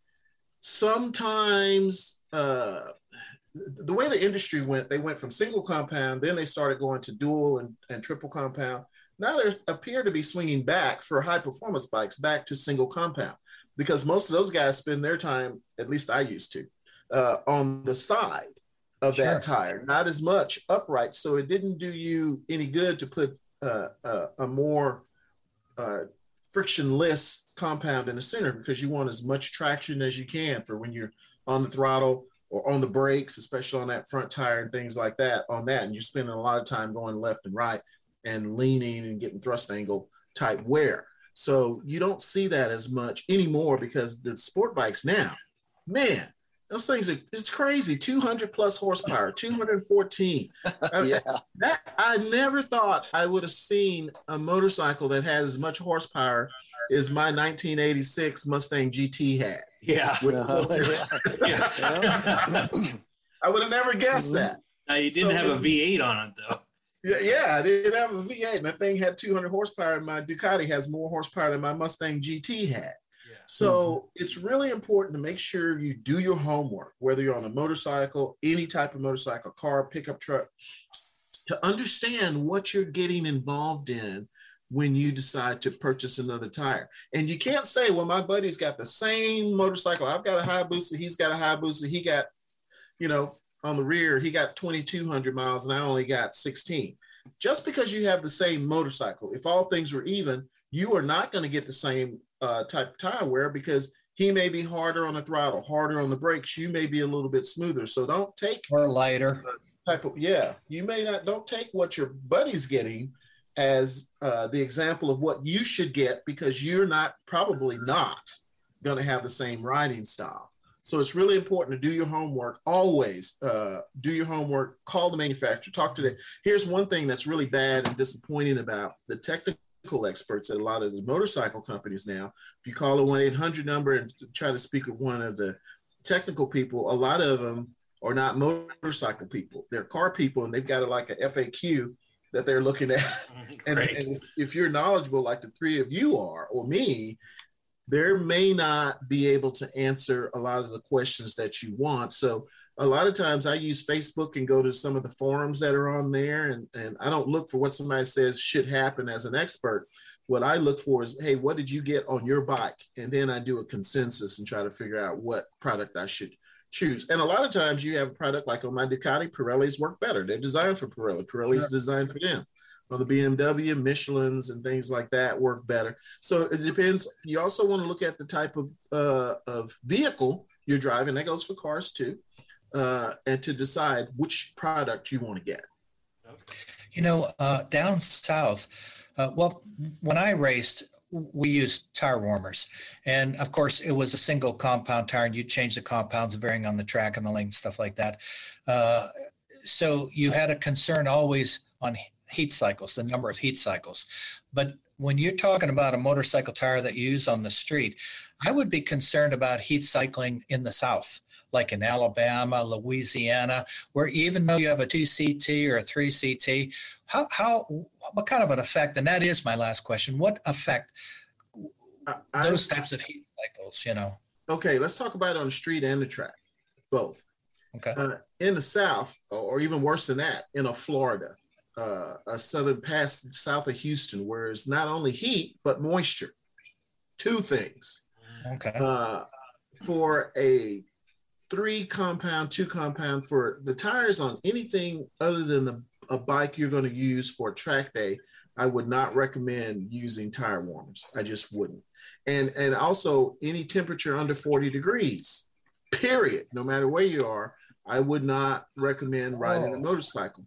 Sometimes, uh, the way the industry went, they went from single compound, then they started going to dual and, and triple compound. Now they appear to be swinging back for high performance bikes back to single compound because most of those guys spend their time, at least I used to, uh, on the side of sure. that tire, not as much upright. So it didn't do you any good to put uh, uh, a more uh, frictionless compound in the center because you want as much traction as you can for when you're on the throttle or on the brakes, especially on that front tire and things like that on that. And you're spending a lot of time going left and right and leaning and getting thrust angle type wear. So you don't see that as much anymore because the sport bikes now, man, those things are it's crazy 200 plus horsepower 214 yeah. that i never thought i would have seen a motorcycle that has as much horsepower as my 1986 mustang gt had yeah, yeah. yeah. i would have never guessed mm-hmm. that now you didn't so have a v8 on it though yeah, yeah, I didn't have a V8, My thing had 200 horsepower, and my Ducati has more horsepower than my Mustang GT had. So mm-hmm. it's really important to make sure you do your homework, whether you're on a motorcycle, any type of motorcycle, car, pickup truck, to understand what you're getting involved in when you decide to purchase another tire. And you can't say, well, my buddy's got the same motorcycle. I've got a high booster. he's got a high booster. he got, you know, on the rear, he got 2,200 miles and I only got 16. Just because you have the same motorcycle, if all things were even, you are not going to get the same uh, type of tire wear because he may be harder on the throttle, harder on the brakes. You may be a little bit smoother. So don't take or lighter type of yeah. You may not don't take what your buddy's getting as uh, the example of what you should get because you're not probably not going to have the same riding style. So it's really important to do your homework. Always uh, do your homework. Call the manufacturer. Talk to them. Here's one thing that's really bad and disappointing about the technical experts at a lot of the motorcycle companies now. If you call a one eight hundred number and try to speak with one of the technical people, a lot of them are not motorcycle people. They're car people, and they've got a, like a FAQ that they're looking at. Mm, and, and if you're knowledgeable, like the three of you are, or me, there may not be able to answer a lot of the questions that you want. So a lot of times I use Facebook and go to some of the forums that are on there, and, and I don't look for what somebody says should happen as an expert. What I look for is, hey, what did you get on your bike? And then I do a consensus and try to figure out what product I should choose. And a lot of times you have a product like on my Ducati, Pirelli's work better. They're designed for Pirelli. Pirelli's yeah. designed for them. On the BMW, Michelin's, and things like that work better. So it depends. You also want to look at the type of uh, of vehicle you're driving. That goes for cars too uh, and to decide which product you want to get. You know, uh, down south, uh, well, when I raced, we used tire warmers. And of course, it was a single compound tire, and you change the compounds varying on the track and the length, stuff like that. Uh, so you had a concern always on heat cycles, the number of heat cycles. But when you're talking about a motorcycle tire that you use on the street, I would be concerned about heat cycling in the South like in Alabama, Louisiana, where even though you have a 2CT or a 3CT, how, how what kind of an effect, and that is my last question, what effect I, those types of heat cycles, you know? Okay, let's talk about it on the street and the track, both. Okay. Uh, in the South, or even worse than that, in a Florida, uh, a southern pass south of Houston, where it's not only heat but moisture. Two things. Okay. Uh, for a three compound, two compound for the tires on anything other than the, a bike you're going to use for a track day. I would not recommend using tire warmers. I just wouldn't. And and also any temperature under 40 degrees, period, no matter where you are, I would not recommend riding oh. a motorcycle.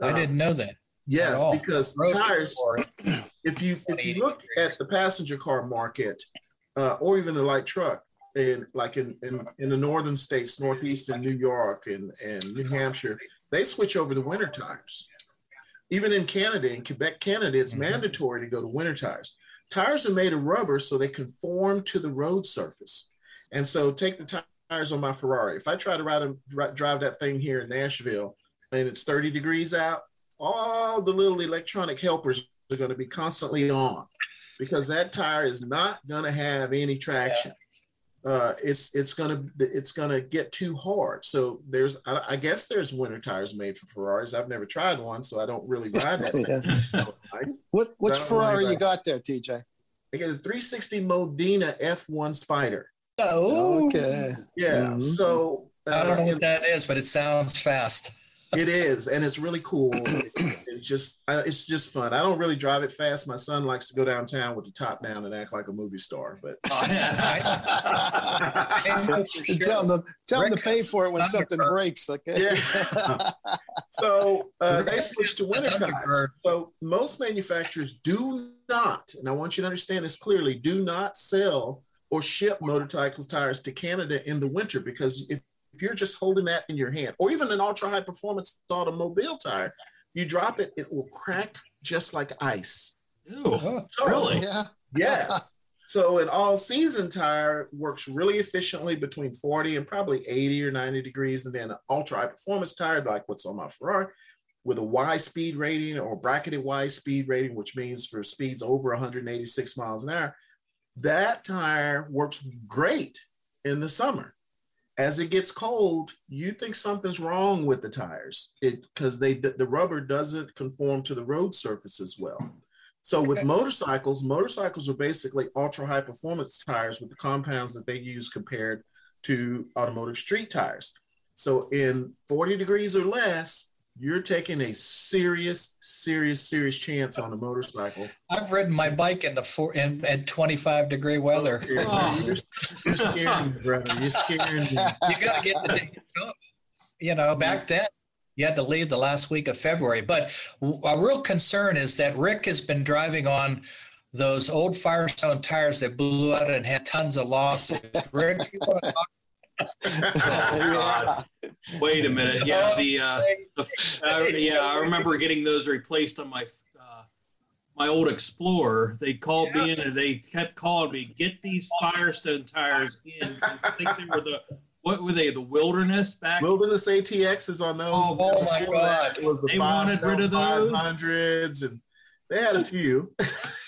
I uh, didn't know that. Yes, because tires. If you if you look at the passenger car market, uh, or even the light truck, in like in, in, in the northern states, northeastern New York and, and New Hampshire, they switch over to winter tires. Even in Canada, in Quebec, Canada, it's mm-hmm. mandatory to go to winter tires. Tires are made of rubber so they conform to the road surface. And so take the tires on my Ferrari. If I try to ride a, drive that thing here in Nashville and it's 30 degrees out, all the little electronic helpers are going to be constantly on because that tire is not going to have any traction. Yeah uh, it's it's gonna it's gonna get too hard. So there's I, I, guess there's winter tires made for Ferraris. I've never tried one, so I don't really ride that. yeah. what which Ferrari you got there, TJ? I got a 360 Modena F1 Spider. Oh, okay. Yeah. Mm-hmm. So uh, I don't know what that is, but it sounds fast it is, and it's really cool. it's just, it's just fun. I don't really drive it fast. My son likes to go downtown with the top down and act like a movie star. But tell them, tell them to pay for it when something breaks. Okay. Yeah. so uh, they switched to winter tires. So most manufacturers do not, and I want you to understand this clearly, do not sell or ship motorcycles tires to Canada in the winter because if if you're just holding that in your hand, or even an ultra high performance automobile tire, you drop it, it will crack just like ice. Ew, uh-huh. so, really? Yeah. Yeah. so an all season tire works really efficiently between 40 and probably 80 or 90 degrees. And then an ultra high performance tire, like what's on my Ferrari, with a Y speed rating or bracketed Y speed rating, which means for speeds over 186 miles an hour, that tire works great in the summer as it gets cold, you think something's wrong with the tires because they the rubber doesn't conform to the road surface as well. So with motorcycles, motorcycles are basically ultra high performance tires with the compounds that they use compared to automotive street tires. So in 40 degrees or less, you're taking a serious, serious, serious chance on a motorcycle. I've ridden my bike in the four in at 25 degree weather. Oh, you're, you're, scaring me, brother. You're scaring me. You got to get the thing. You know, back then you had to leave the last week of February. But a real concern is that Rick has been driving on those old Firestone tires that blew out and had tons of losses. Rick, you want to talk oh, Wait a minute. Yeah, the, uh, the uh, yeah, I remember getting those replaced on my uh, my old Explorer. They called yeah. me in and they kept calling me, "Get these Firestone tires in." I think they were the what were they? The Wilderness back. Wilderness ATX is on those. Oh, oh my God! It was the they wanted rid of those hundreds, and they had a few.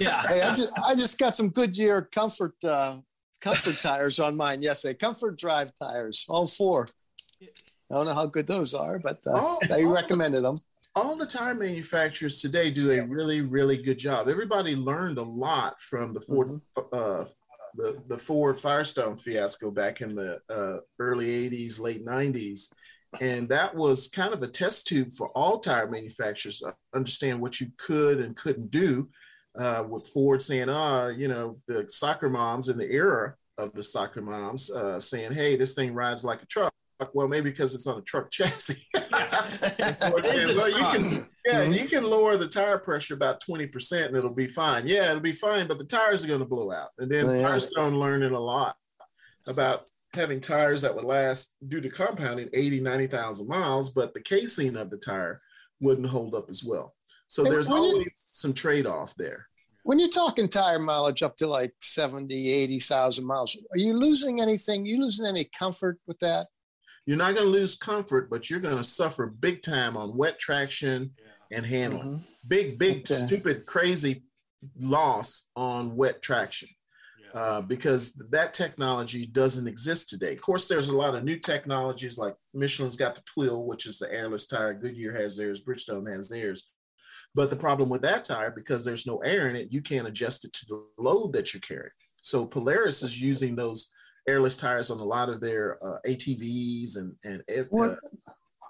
yeah. Hey, I just I just got some Goodyear comfort uh, comfort tires on mine yesterday. Comfort drive tires, all four. I don't know how good those are, but uh, they recommended them. All the tire manufacturers today do a really, really good job. Everybody learned a lot from the Ford, mm-hmm. uh, the, the Ford Firestone fiasco back in the uh, early 80s, late 90s. And that was kind of a test tube for all tire manufacturers to understand what you could and couldn't do. Uh, with Ford saying, ah, you know, the soccer moms in the era of the soccer moms uh, saying, hey, this thing rides like a truck well, maybe because it's on a truck chassis. saying, well, you can, yeah, mm-hmm. you can lower the tire pressure about 20% and it'll be fine. Yeah, it'll be fine, but the tires are going to blow out. And then yeah. Firestone learning a lot about having tires that would last due to compounding 80, 90,000 miles, but the casing of the tire wouldn't hold up as well. So there's always some trade off there. When you're talking tire mileage up to like 70, 80,000 miles, are you losing anything? You losing any comfort with that? You're not going to lose comfort, but you're going to suffer big time on wet traction yeah. and handling. Mm-hmm. Big, big, okay. stupid, crazy loss on wet traction. Uh, because that technology doesn't exist today. Of course, there's a lot of new technologies like Michelin's got the Tweel, which is the airless tire. Goodyear has theirs. Bridgestone has theirs. But the problem with that tire, because there's no air in it, you can't adjust it to the load that you're carrying. So Polaris is using those airless tires on a lot of their uh, ATVs and and uh,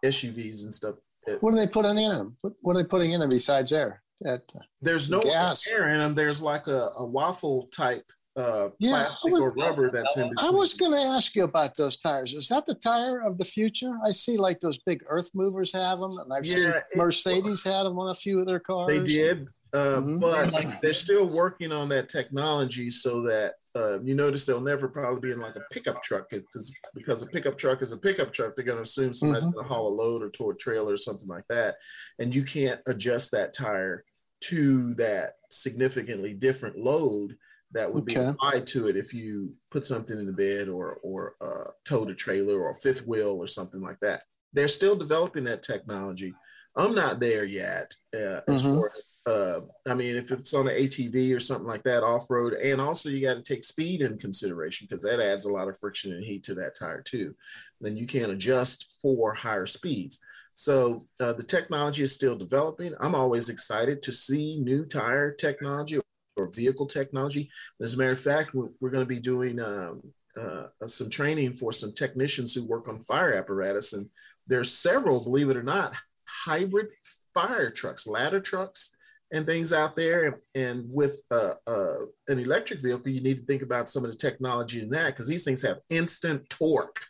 SUVs and stuff. What do they put in them? What, what are they putting in them besides air? That, uh, There's no gas. air in them. There's like a, a waffle type uh, yeah, plastic was, or rubber that's in between. I was going to ask you about those tires. Is that the tire of the future? I see like those big earth movers have them, and I've yeah, seen Mercedes had them on a few of their cars. They did, uh, mm-hmm. but they're still working on that technology so that uh, you notice they'll never probably be in like a pickup truck because because a pickup truck is a pickup truck. They're going to assume somebody's mm-hmm. going to haul a load or tow a trailer or something like that, and you can't adjust that tire to that significantly different load that would okay. be applied to it if you put something in the bed or or uh, towed a trailer or fifth wheel or something like that. They're still developing that technology. I'm not there yet uh, as mm-hmm. far as uh, I mean, if it's on an ATV or something like that, off road, and also you got to take speed in consideration because that adds a lot of friction and heat to that tire too. Then you can't adjust for higher speeds. So uh, the technology is still developing. I'm always excited to see new tire technology or vehicle technology. As a matter of fact, we're, we're going to be doing um, uh, some training for some technicians who work on fire apparatus, and there's several, believe it or not, hybrid fire trucks, ladder trucks and things out there. And with uh, uh, an electric vehicle, you need to think about some of the technology in that because these things have instant torque.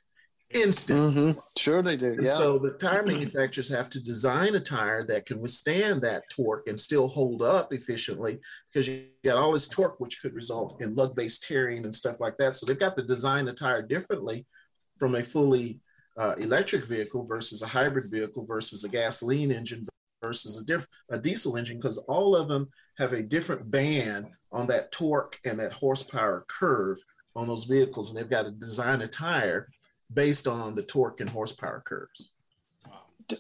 Instant. Mm-hmm. Sure, they do. Yeah. so the tire manufacturers have to design a tire that can withstand that torque and still hold up efficiently because you got all this torque, which could result in lug base tearing and stuff like that. So they've got to design a tire differently from a fully uh, electric vehicle versus a hybrid vehicle versus a gasoline engine versus a diff- a diesel engine because all of them have a different band on that torque and that horsepower curve on those vehicles, and they've got to design a tire based on the torque and horsepower curves.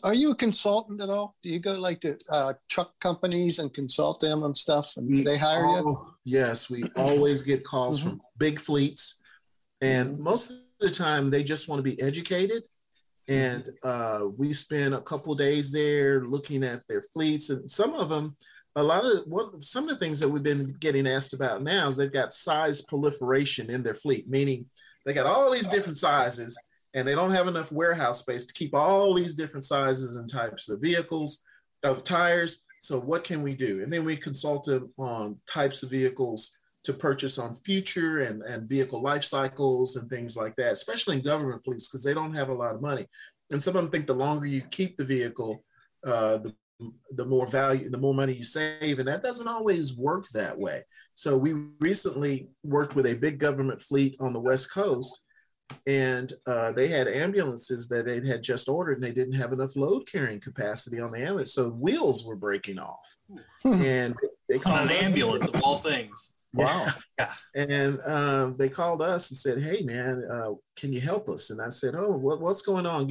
Are you a consultant at all? Do you go like to uh, truck companies and consult them on stuff, and they hire oh, you? Yes, we always get calls mm-hmm. from big fleets, and mm-hmm. most of the time they just want to be educated and uh, we spent a couple days there looking at their fleets and some of them a lot of what some of the things that we've been getting asked about now is they've got size proliferation in their fleet meaning they got all these different sizes and they don't have enough warehouse space to keep all these different sizes and types of vehicles of tires so what can we do and then we consult them on types of vehicles to purchase on future and, and vehicle life cycles and things like that, especially in government fleets, because they don't have a lot of money. And some of them think the longer you keep the vehicle, uh, the, the more value, the more money you save. And that doesn't always work that way. So we recently worked with a big government fleet on the West Coast, and uh, they had ambulances that they had just ordered, and they didn't have enough load carrying capacity on the ambulance, so wheels were breaking off. Hmm. and they on an ambulance of all things Wow. Yeah. And um, they called us and said, "Hey, man, uh, can you help us?" And I said, "Oh, what, what's going on?"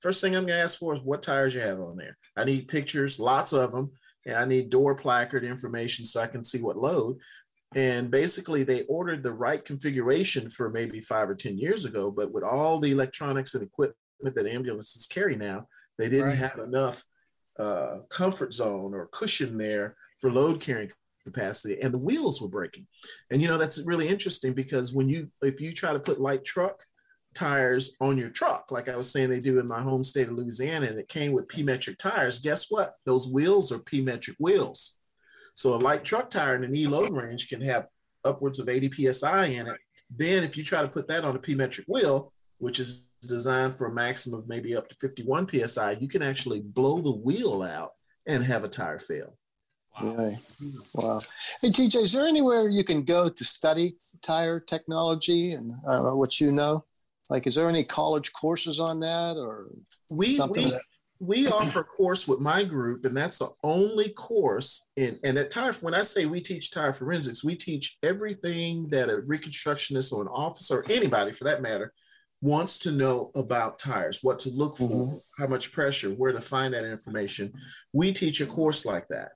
First thing I'm going to ask for is what tires you have on there. I need pictures, lots of them, and I need door placard information so I can see what load. And basically, they ordered the right configuration for maybe five or 10 years ago, but with all the electronics and equipment that ambulances carry now, they didn't right. have enough uh, comfort zone or cushion there for load carrying capacity and the wheels were breaking. And you know that's really interesting because when you if you try to put light truck tires on your truck like i was saying they do in my home state of louisiana and it came with p-metric tires guess what? Those wheels are p-metric wheels so a light truck tire in an e-load range can have upwards of 80 psi in it then if you try to put that on a p-metric wheel which is designed for a maximum of maybe up to 51 psi you can actually blow the wheel out and have a tire fail Wow. Wow. Hey, TJ, is there anywhere you can go to study tire technology and uh, what you know? Like, is there any college courses on that or we, something? We, that- we offer a course with my group, and that's the only course in and at tire. When I say we teach tire forensics, we teach everything that a reconstructionist or an officer, or anybody for that matter, wants to know about tires, what to look for, mm-hmm. how much pressure, where to find that information. We teach a course like that.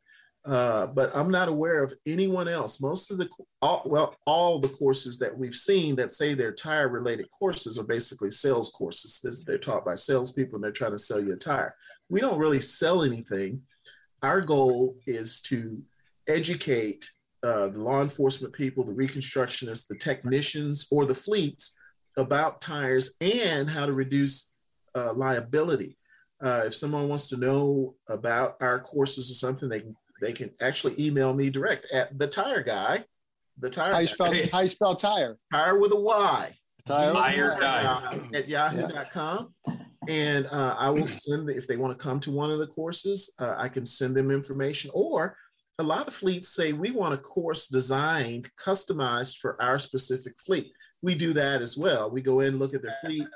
Uh, but I'm not aware of anyone else. Most of the, all, well, all the courses that we've seen that say they're tire related courses are basically sales courses. They're taught by salespeople and they're trying to sell you a tire. We don't really sell anything. Our goal is to educate uh, the law enforcement people, the reconstructionists, the technicians, or the fleets about tires and how to reduce uh, liability. Uh, if someone wants to know about our courses or something, they can they can actually email me direct at the tire guy. The tire. How you spell, how you spell tire? Tire with a Y. Tire, tire guy uh, at yahoo.com. Yeah. And uh, I will send, if they want to come to one of the courses, uh, I can send them information. Or a lot of fleets say we want a course designed, customized for our specific fleet. We do that as well. We go in, look at their fleet,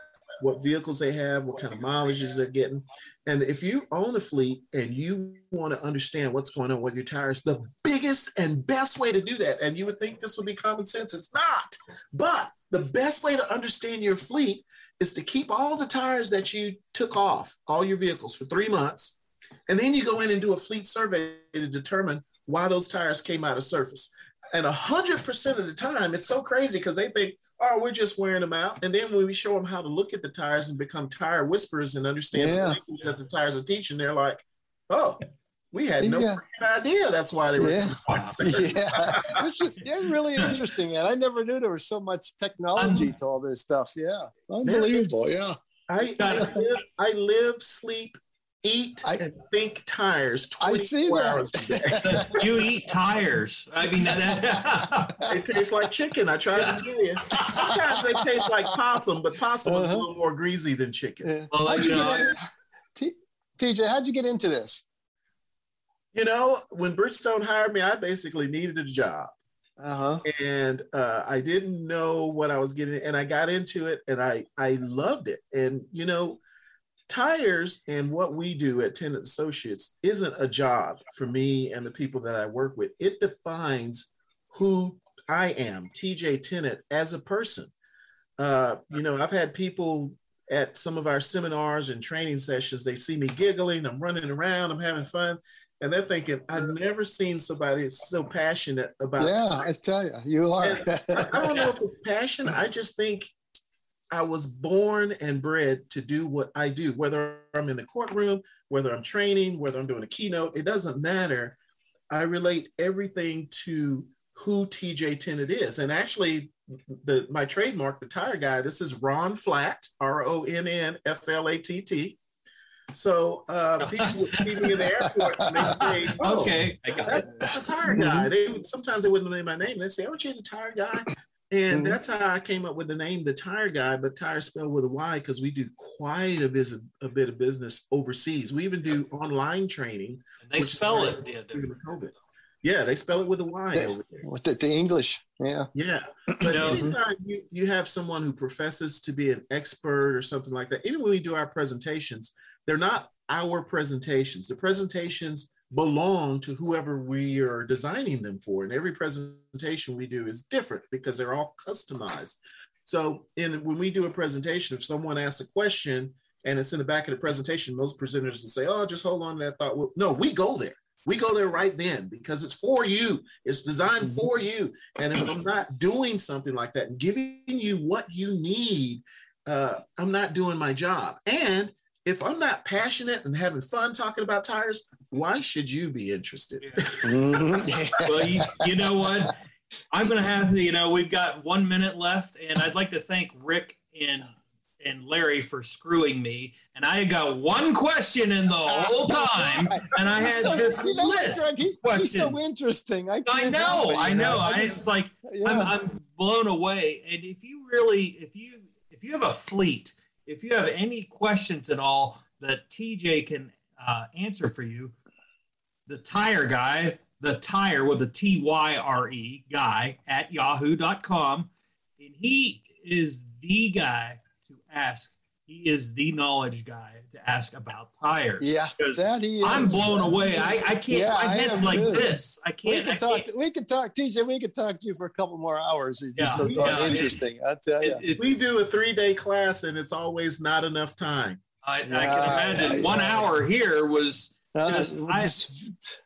what vehicles they have, what kind of mileages they're getting. And if you own a fleet and you want to understand what's going on with your tires, the biggest and best way to do that, and you would think this would be common sense, it's not. But the best way to understand your fleet is to keep all the tires that you took off, all your vehicles for three months. And then you go in and do a fleet survey to determine why those tires came out of service. And 100% of the time, it's so crazy because they think, oh, we're just wearing them out. And then when we show them how to look at the tires and become tire whisperers and understand yeah. the language that the tires are teaching, they're like, oh, we had no yeah. idea that's why they were. Yeah, yeah. yeah, really interesting, man. I never knew there was so much technology um, to all this stuff. Yeah, unbelievable. Yeah. I, I, live, I live, sleep, eat I, and think tires. I see that. you eat tires. I mean, that, they taste like chicken. I tried to tell you. Sometimes they taste like possum, but possum uh-huh. is a uh-huh. little more greasy than chicken. Yeah. Well, how'd you, know, get in, T, TJ, how'd you get into this? You know, when Bridgestone hired me, I basically needed a job. Uh-huh. And uh, I didn't know what I was getting, and I got into it, and I I loved it. And you know, tires and what we do at Tennent Associates isn't a job for me and the people that I work with. It defines who I am, TJ Tennent, as a person. Uh, you know, I've had people at some of our seminars and training sessions, they see me giggling, I'm running around, I'm having fun. And they're thinking, I've never seen somebody so passionate about. Yeah, I tell you, you are. I, I don't know if it's passion. I just think I was born and bred to do what I do, whether I'm in the courtroom, whether I'm training, whether I'm doing a keynote, it doesn't matter. I relate everything to who TJ Tennant is. And actually, the my trademark, the tire guy, this is Ron Flat, R O N N F L A T T. So uh, people would see me in the airport and they say, oh, "Okay, I got that, that's the tire guy." They sometimes they wouldn't know my name. They say, "Oh, you're the tire guy." And mm-hmm. that's how I came up with the name, the Tire Guy, but tire spelled with a Y because we do quite a bit, of, a bit of business overseas. We even do online training. And they spell it yeah, COVID. Yeah, they spell it with a Y the, over there. With the, the, English, yeah. Yeah. But anytime you, you have someone who professes to be an expert or something like that, even when we do our presentations, they're not our presentations. The presentations belong to whoever we are designing them for. And every presentation we do is different because they're all customized. So in when we do a presentation, if someone asks a question and it's in the back of the presentation, most presenters will say, "Oh, just hold on to that thought." No, we go there. We go there right then because it's for you. It's designed mm-hmm. for you. And if I'm not doing something like that and giving you what you need, uh, I'm not doing my job. And if I'm not passionate and having fun talking about tires, why should you be interested? Mm-hmm. well, you, you know what? I'm going to have to, you know, we've got one minute left, and I'd like to thank Rick and and Larry for screwing me. And I got one question in the whole time, and I had so, this you know, list. Greg, he, he's so interesting. I, I know, it, I know. I, just like yeah. I'm, I'm blown away. And if you really, if you if you have a fleet, if you have any questions at all that TJ can uh, answer for you, the tire guy the tire with the T Y R E guy at yahoo.com. And he is the guy to ask. He is the knowledge guy to ask about tires. Yeah, that he is. I'm blown away. I, I can't. Yeah, my head's like this. I can't. We can talk. Can't. We can talk, TJ. We can talk to you for a couple more hours. It's yeah, so yeah, interesting. I tell you. It, we do a three day class, and it's always not enough time. I, yeah, I can imagine. One hour here was uh, I,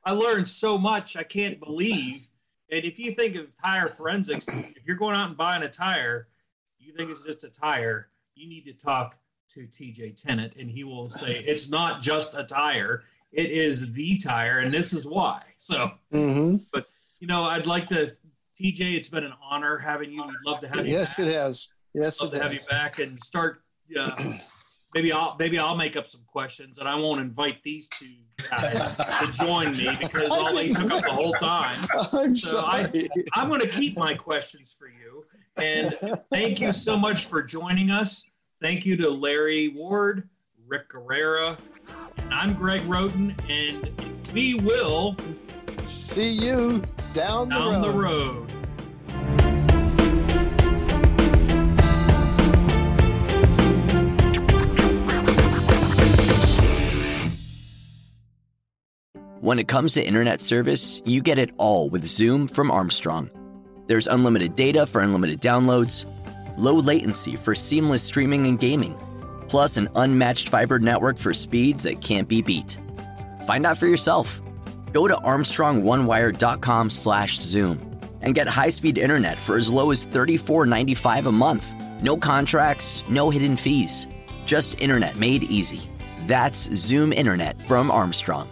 I learned so much I can't believe. And if you think of tire forensics, if you're going out and buying a tire, you think it's just a tire, you need to talk to TJ Tennent and he will say it's not just a tire, it is the tire, and this is why. So, mm-hmm. but you know, I'd like to, TJ, it's been an honor having you. We'd love to have you. Yes, back. it has. Yes, love to has. have you back and start. Uh, maybe I'll maybe I'll make up some questions, and I won't invite these two guys to join me because all they took up the whole time. I'm so sorry. I, am going to keep my questions for you, and thank you so much for joining us. Thank you to Larry Ward, Rick Gurrera, and I'm Greg Rhoton, and we will see you down, down road. The road. When it comes to internet service, you get it all with Zoom from Armstrong. There's unlimited data for unlimited downloads, low latency for seamless streaming and gaming, plus an unmatched fiber network for speeds that can't be beat. Find out for yourself. Go to armstrongonewire.com/zoom and get high-speed internet for as low as $34.95 a month. No contracts, no hidden fees. Just internet made easy. That's Zoom Internet from Armstrong.